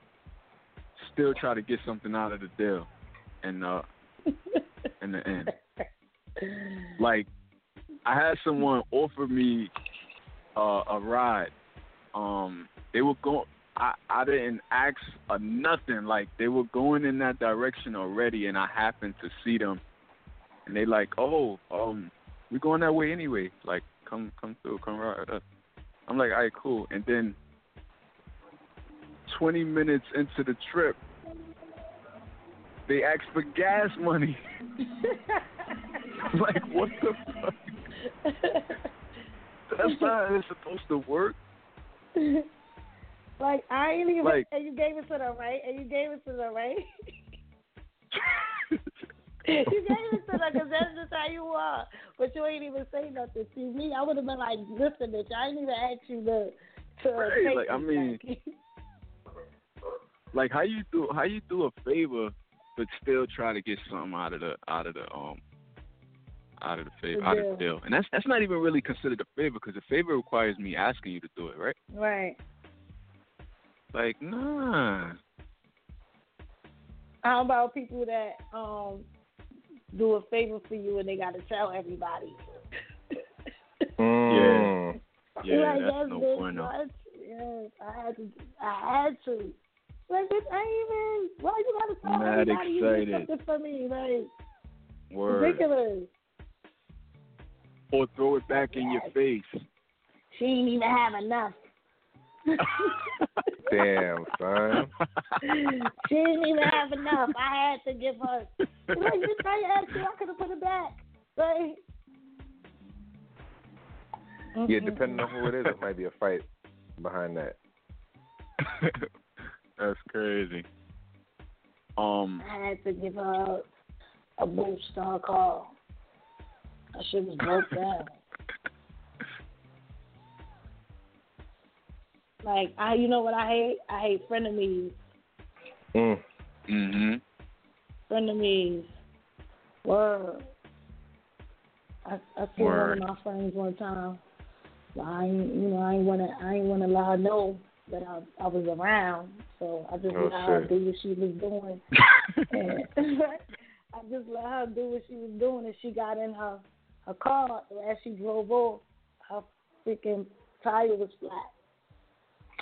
still try to get something out of the deal, and uh in the end, like I had someone offer me uh, a ride. Um, they were going. I I didn't ask uh, nothing. Like they were going in that direction already, and I happened to see them, and they like, oh, um, we're going that way anyway. Like, come come through, come ride with us. I'm like, all right, cool. And then 20 minutes into the trip, they ask for gas money. like, what the fuck? That's not how it's supposed to work. like I ain't even Like- and you gave it to them, right? And you gave it to them, right? you gave it to them because that's just how you are. But you ain't even say nothing. See me, I would have been like, listen, bitch, I ain't even ask you to to Right, take like, I mean, like how you do how you do a favor but still try to get something out of the out of the um out of the favor The out of the deal. deal. And that's that's not even really considered a favor because a favor requires me asking you to do it, right? right. Like, nah. How about people that um do a favor for you and they got to tell everybody? Mm. Yeah, like, that's no bitch, bueno. what? Yes, I had to. I had to. Like, bitch, I ain't even. Why you gotta tell Mad everybody you did something for me? Like, Word. ridiculous. Or throw it back in your face. She ain't even have enough. Damn, son. she didn't even have enough. I had to give her. Like, bitch, I asked you. I could have put it back. Like, Yeah, depending on who it is, it might be a fight behind that. That's crazy. Um, I had to give her a boost on her car. That shit was broke down. Like I, you know what I hate? I hate frenemies. Mm. mhm. Frenemies. Word. I I seen Word. one of my friends one time. I ain't, you know, I ain't wanna, I ain't wanna let her know that I, I was around. So I just Oh, let her shit. do what she was doing. And I just let her do what she was doing, and she got in her her car. And as she drove off, her freaking tire was flat.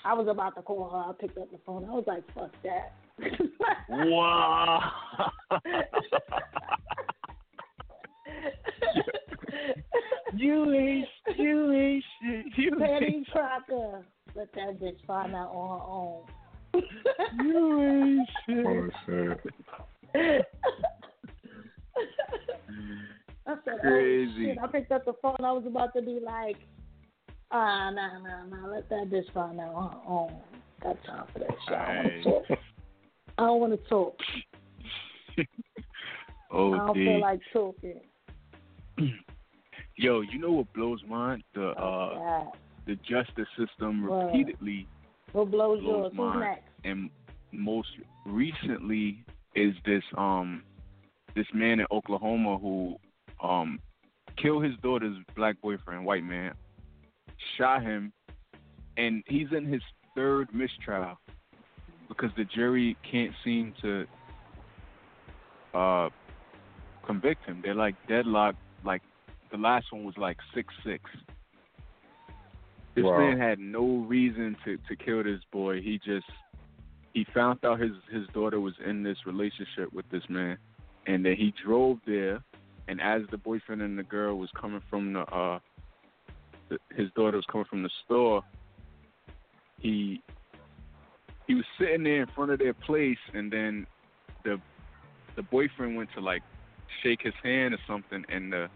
I was about to call her. I picked up the phone. I was like, "Fuck that." wow. you ain't you ain't shit. You Penny Crocker. Let that bitch find out on her own. you ain't shit. Oh, shit. I said, oh, Crazy. Oh, shit. I picked up the phone. I was about to be like, ah, nah, nah, nah. Let that bitch find out on her own. Got time for that shit. I don't want to talk. I don't want to talk. Oh, I don't feel like talking. Yo, you know what blows mine? The uh the justice system What? repeatedly What blows blows yours? Who's next? and most recently is this um this man in Oklahoma who um killed his daughter's black boyfriend, white man, shot him, and he's in his third mistrial because the jury can't seem to uh convict him. They're like deadlocked. Like the last one was like six six. This Wow. man had no reason to to kill this boy. He just he found out his his daughter was in this relationship with this man, and then he drove there. And as the boyfriend and the girl was coming from the uh, the, his daughter was coming from the store, he he was sitting there in front of their place, and then the the boyfriend went to like shake his hand or something, and the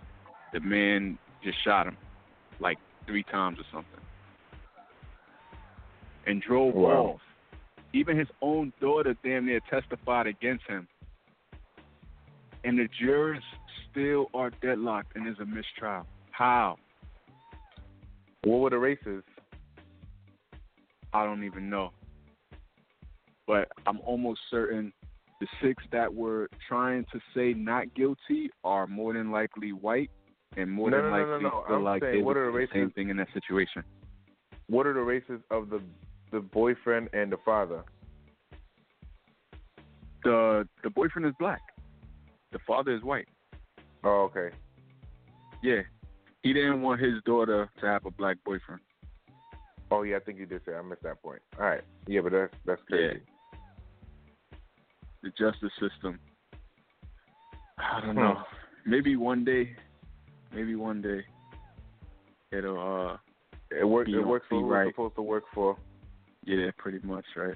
the man just shot him like three times or something, and drove Wow. off. Even his own daughter damn near testified against him. And the jurors still are deadlocked and there's a mistrial. How? What were the races? I don't even know. But I'm almost certain the six that were trying to say not guilty are more than likely white and more No, than no, likely no. feel I'm like saying, they what are the the same thing in that situation. What are the races of the the boyfriend and the father? The the boyfriend is black. The father is white. Oh, okay. Yeah. He didn't want his daughter to have a black boyfriend. Oh yeah, I think you did say. I missed that point. All right. Yeah, but that's that's crazy. The justice system. I don't Hmm. know. Maybe one day maybe one day it'll uh It works. It works for who right. it's supposed to work for. Yeah, pretty much, right?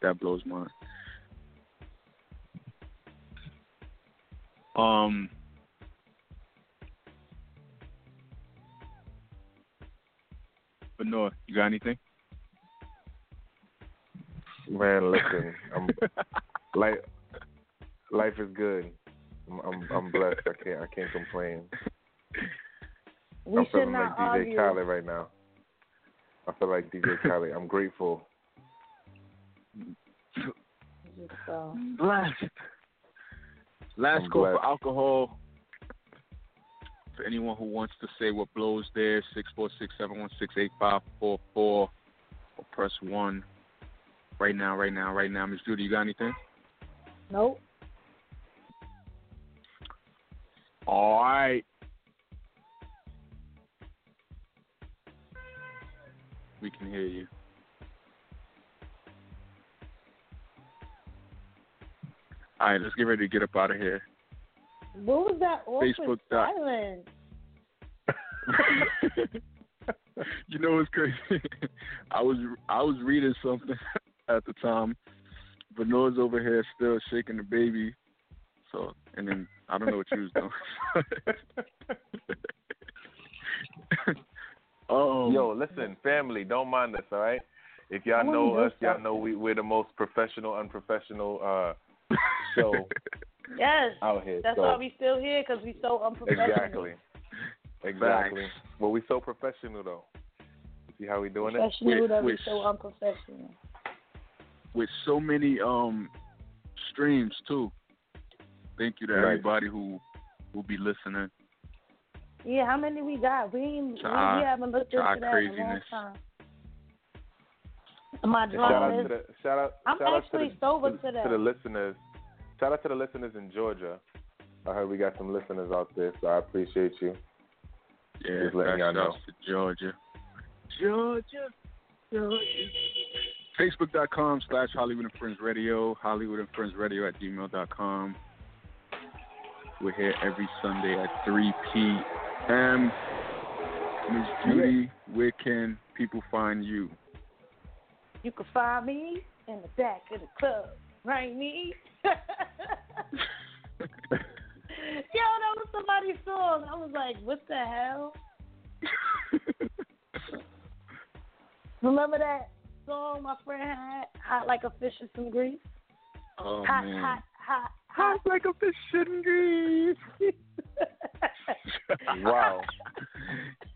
That blows my. Um But no, you got anything? Man, listen, I'm life. Life is good. I'm I'm, I'm blessed. I can't I can't complain. We I'm feeling not like DJ argue. Khaled right now. I feel like DJ Khaled. I'm grateful. So, uh, Blast. Last I'm call blessed. for alcohol. For anyone who wants to say what blows there, six four six seven one six eight five four four, or press one. Right now, right now, right now. Miss Juudy, you got anything? nope. All right. We can hear you. All right, let's get ready to get up out of here. What was that awkward Facebook dot- silence? you know what's crazy? I was I was reading something at the time, but Noah's over here still shaking the baby. So and then I don't know what you was doing. um, Yo, listen, family, don't mind us, all right? If y'all know us, y'all know we we're the most professional, unprofessional uh show Yes. out here. That's so why we still here because we so unprofessional. exactly, exactly. But we so professional though. See how we doing it? Professional With- that we with- so unprofessional. with so many um streams too. Thank you to Right. everybody who will be listening. Yeah, how many we got? We ain't, To we, haven't looked to into our that in a long time. Am I shout out to the shout out I'm shout out to the, sober to, today. to the listeners. Shout out to the listeners in Georgia. I heard we got some listeners out there, so I appreciate you. Yeah, Just letting y'all shout outs know. to Georgia. Georgia, Georgia. Facebook.com slash Holliewood and Friends Radio, Holliewood and Friends Radio at gmail.com. We're here every Sunday at 3 p.m. Miss Juudy, where can people find you? You can find me in the back of the club, right, me? Yo, that was somebody's song. I was like, what the hell? Remember that song my friend had, Hot Like a Fish in Some Grease? oh, hot, man. hot, hot, Hot hot. like a fish in grease. Wow.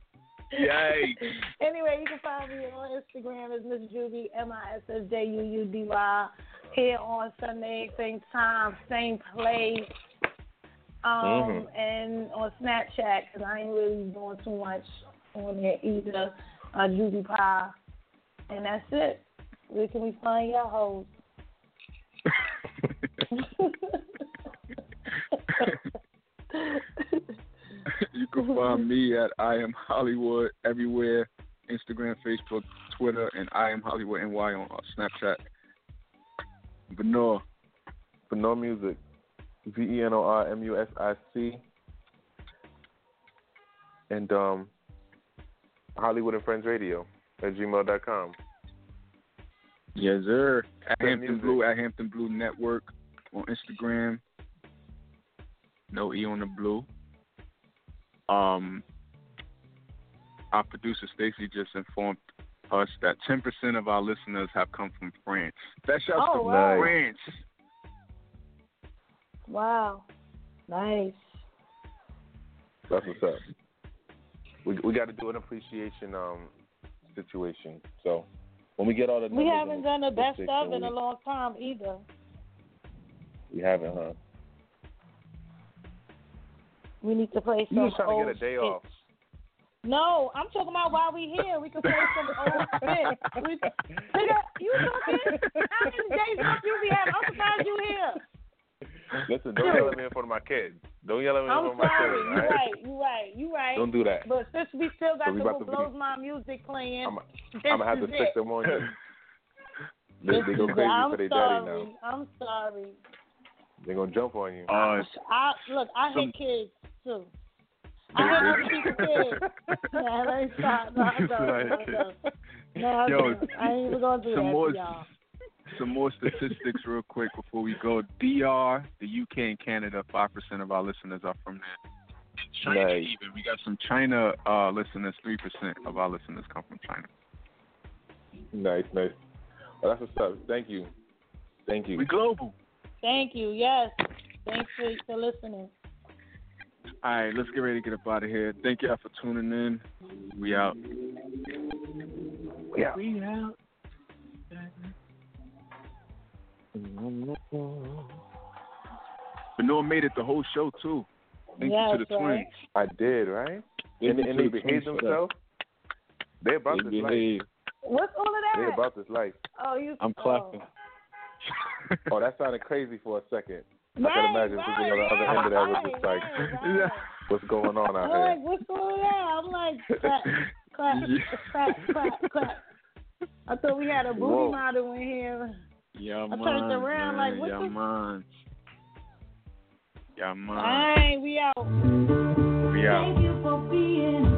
Yikes. anyway, you can find me on Instagram as Miss Juudy, M I S S J U U D Y. Here on Sunday, same time, same place. Um, Mhm. and on Snapchat, because I ain't really doing too much on there either. Uh, Judy Pie. And that's it. Where can we find y'all hoes? you can find me at I am Holliewood everywhere Instagram, Facebook, Twitter, and I am Holliewood NY on uh, Snapchat. But no, Venor Music. V E N O R M U S I C. And um Holliewood and Friends Radio at gmail.com. yes, sir. At Hampton music. Blue, at Hampton Blu Network on Instagram. No E on the blue. Um, our producer Stacy just informed us that 10% of our listeners have come from France. That shouts Oh, to wow. France. wow. Nice. That's what's up. we we got to do an appreciation um situation. So when we get all the We haven't done the best of in a long time either. We haven't, huh? We need to play You some just trying to old get a day shit. off. No, I'm talking about while we here. We can play some old shit. We, nigga, you talking? How many days off you be having? I'm surprised you here. Listen, don't yell at me in front of my kids. Don't yell at me in front of my kids. You all right? right. You right. You right. Don't do that. But since we still got So the Who to be- blows my music playing, I'm, I'm gonna have to stick it. them on you. They, they go crazy. I'm for their sorry. daddy now. I'm sorry. They're gonna jump on you. Uh, I look. I Some- hate kids too. I hate other people's kids. Yeah, let me stop. No, I don't. I don't. No, I, Yo, don't. I ain't even gonna do some that more- y'all. some more statistics real quick before we go. DR, the UK and Canada, five percent of our listeners are from there. China Nice. even. We got some China uh, listeners, three percent of our listeners come from China. Nice, nice. Well, that's what's up. Thank you. Thank you. We global. Thank you. Yes. Thanks for, for listening. All right, let's get ready to get up out of here. Thank y'all for tuning in. We out. Yeah. We out. But Noah made it the whole show too. Thank Yes, you to the right. twins. I did, right? And, you and to they the behaved themselves. They about They this life. What's all of that? They that? about this life. oh, you. I'm oh. clapping. Oh, Oh, that sounded crazy for a second. I Right, can imagine right, people on the other end of that was just like, right, right, right. what's going on out I'm here? like, what's going on? I'm like, clap, clap, clap, clap, clap. I thought we had a booty Whoa. model in here. Yeah, I turned man, around like, man, what yeah, the- man. Yeah, man. Alright, we out. We out. Thank you for being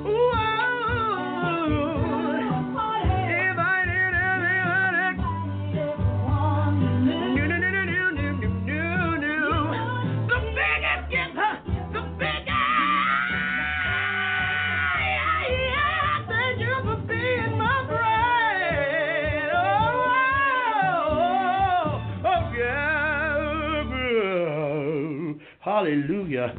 Hallelujah.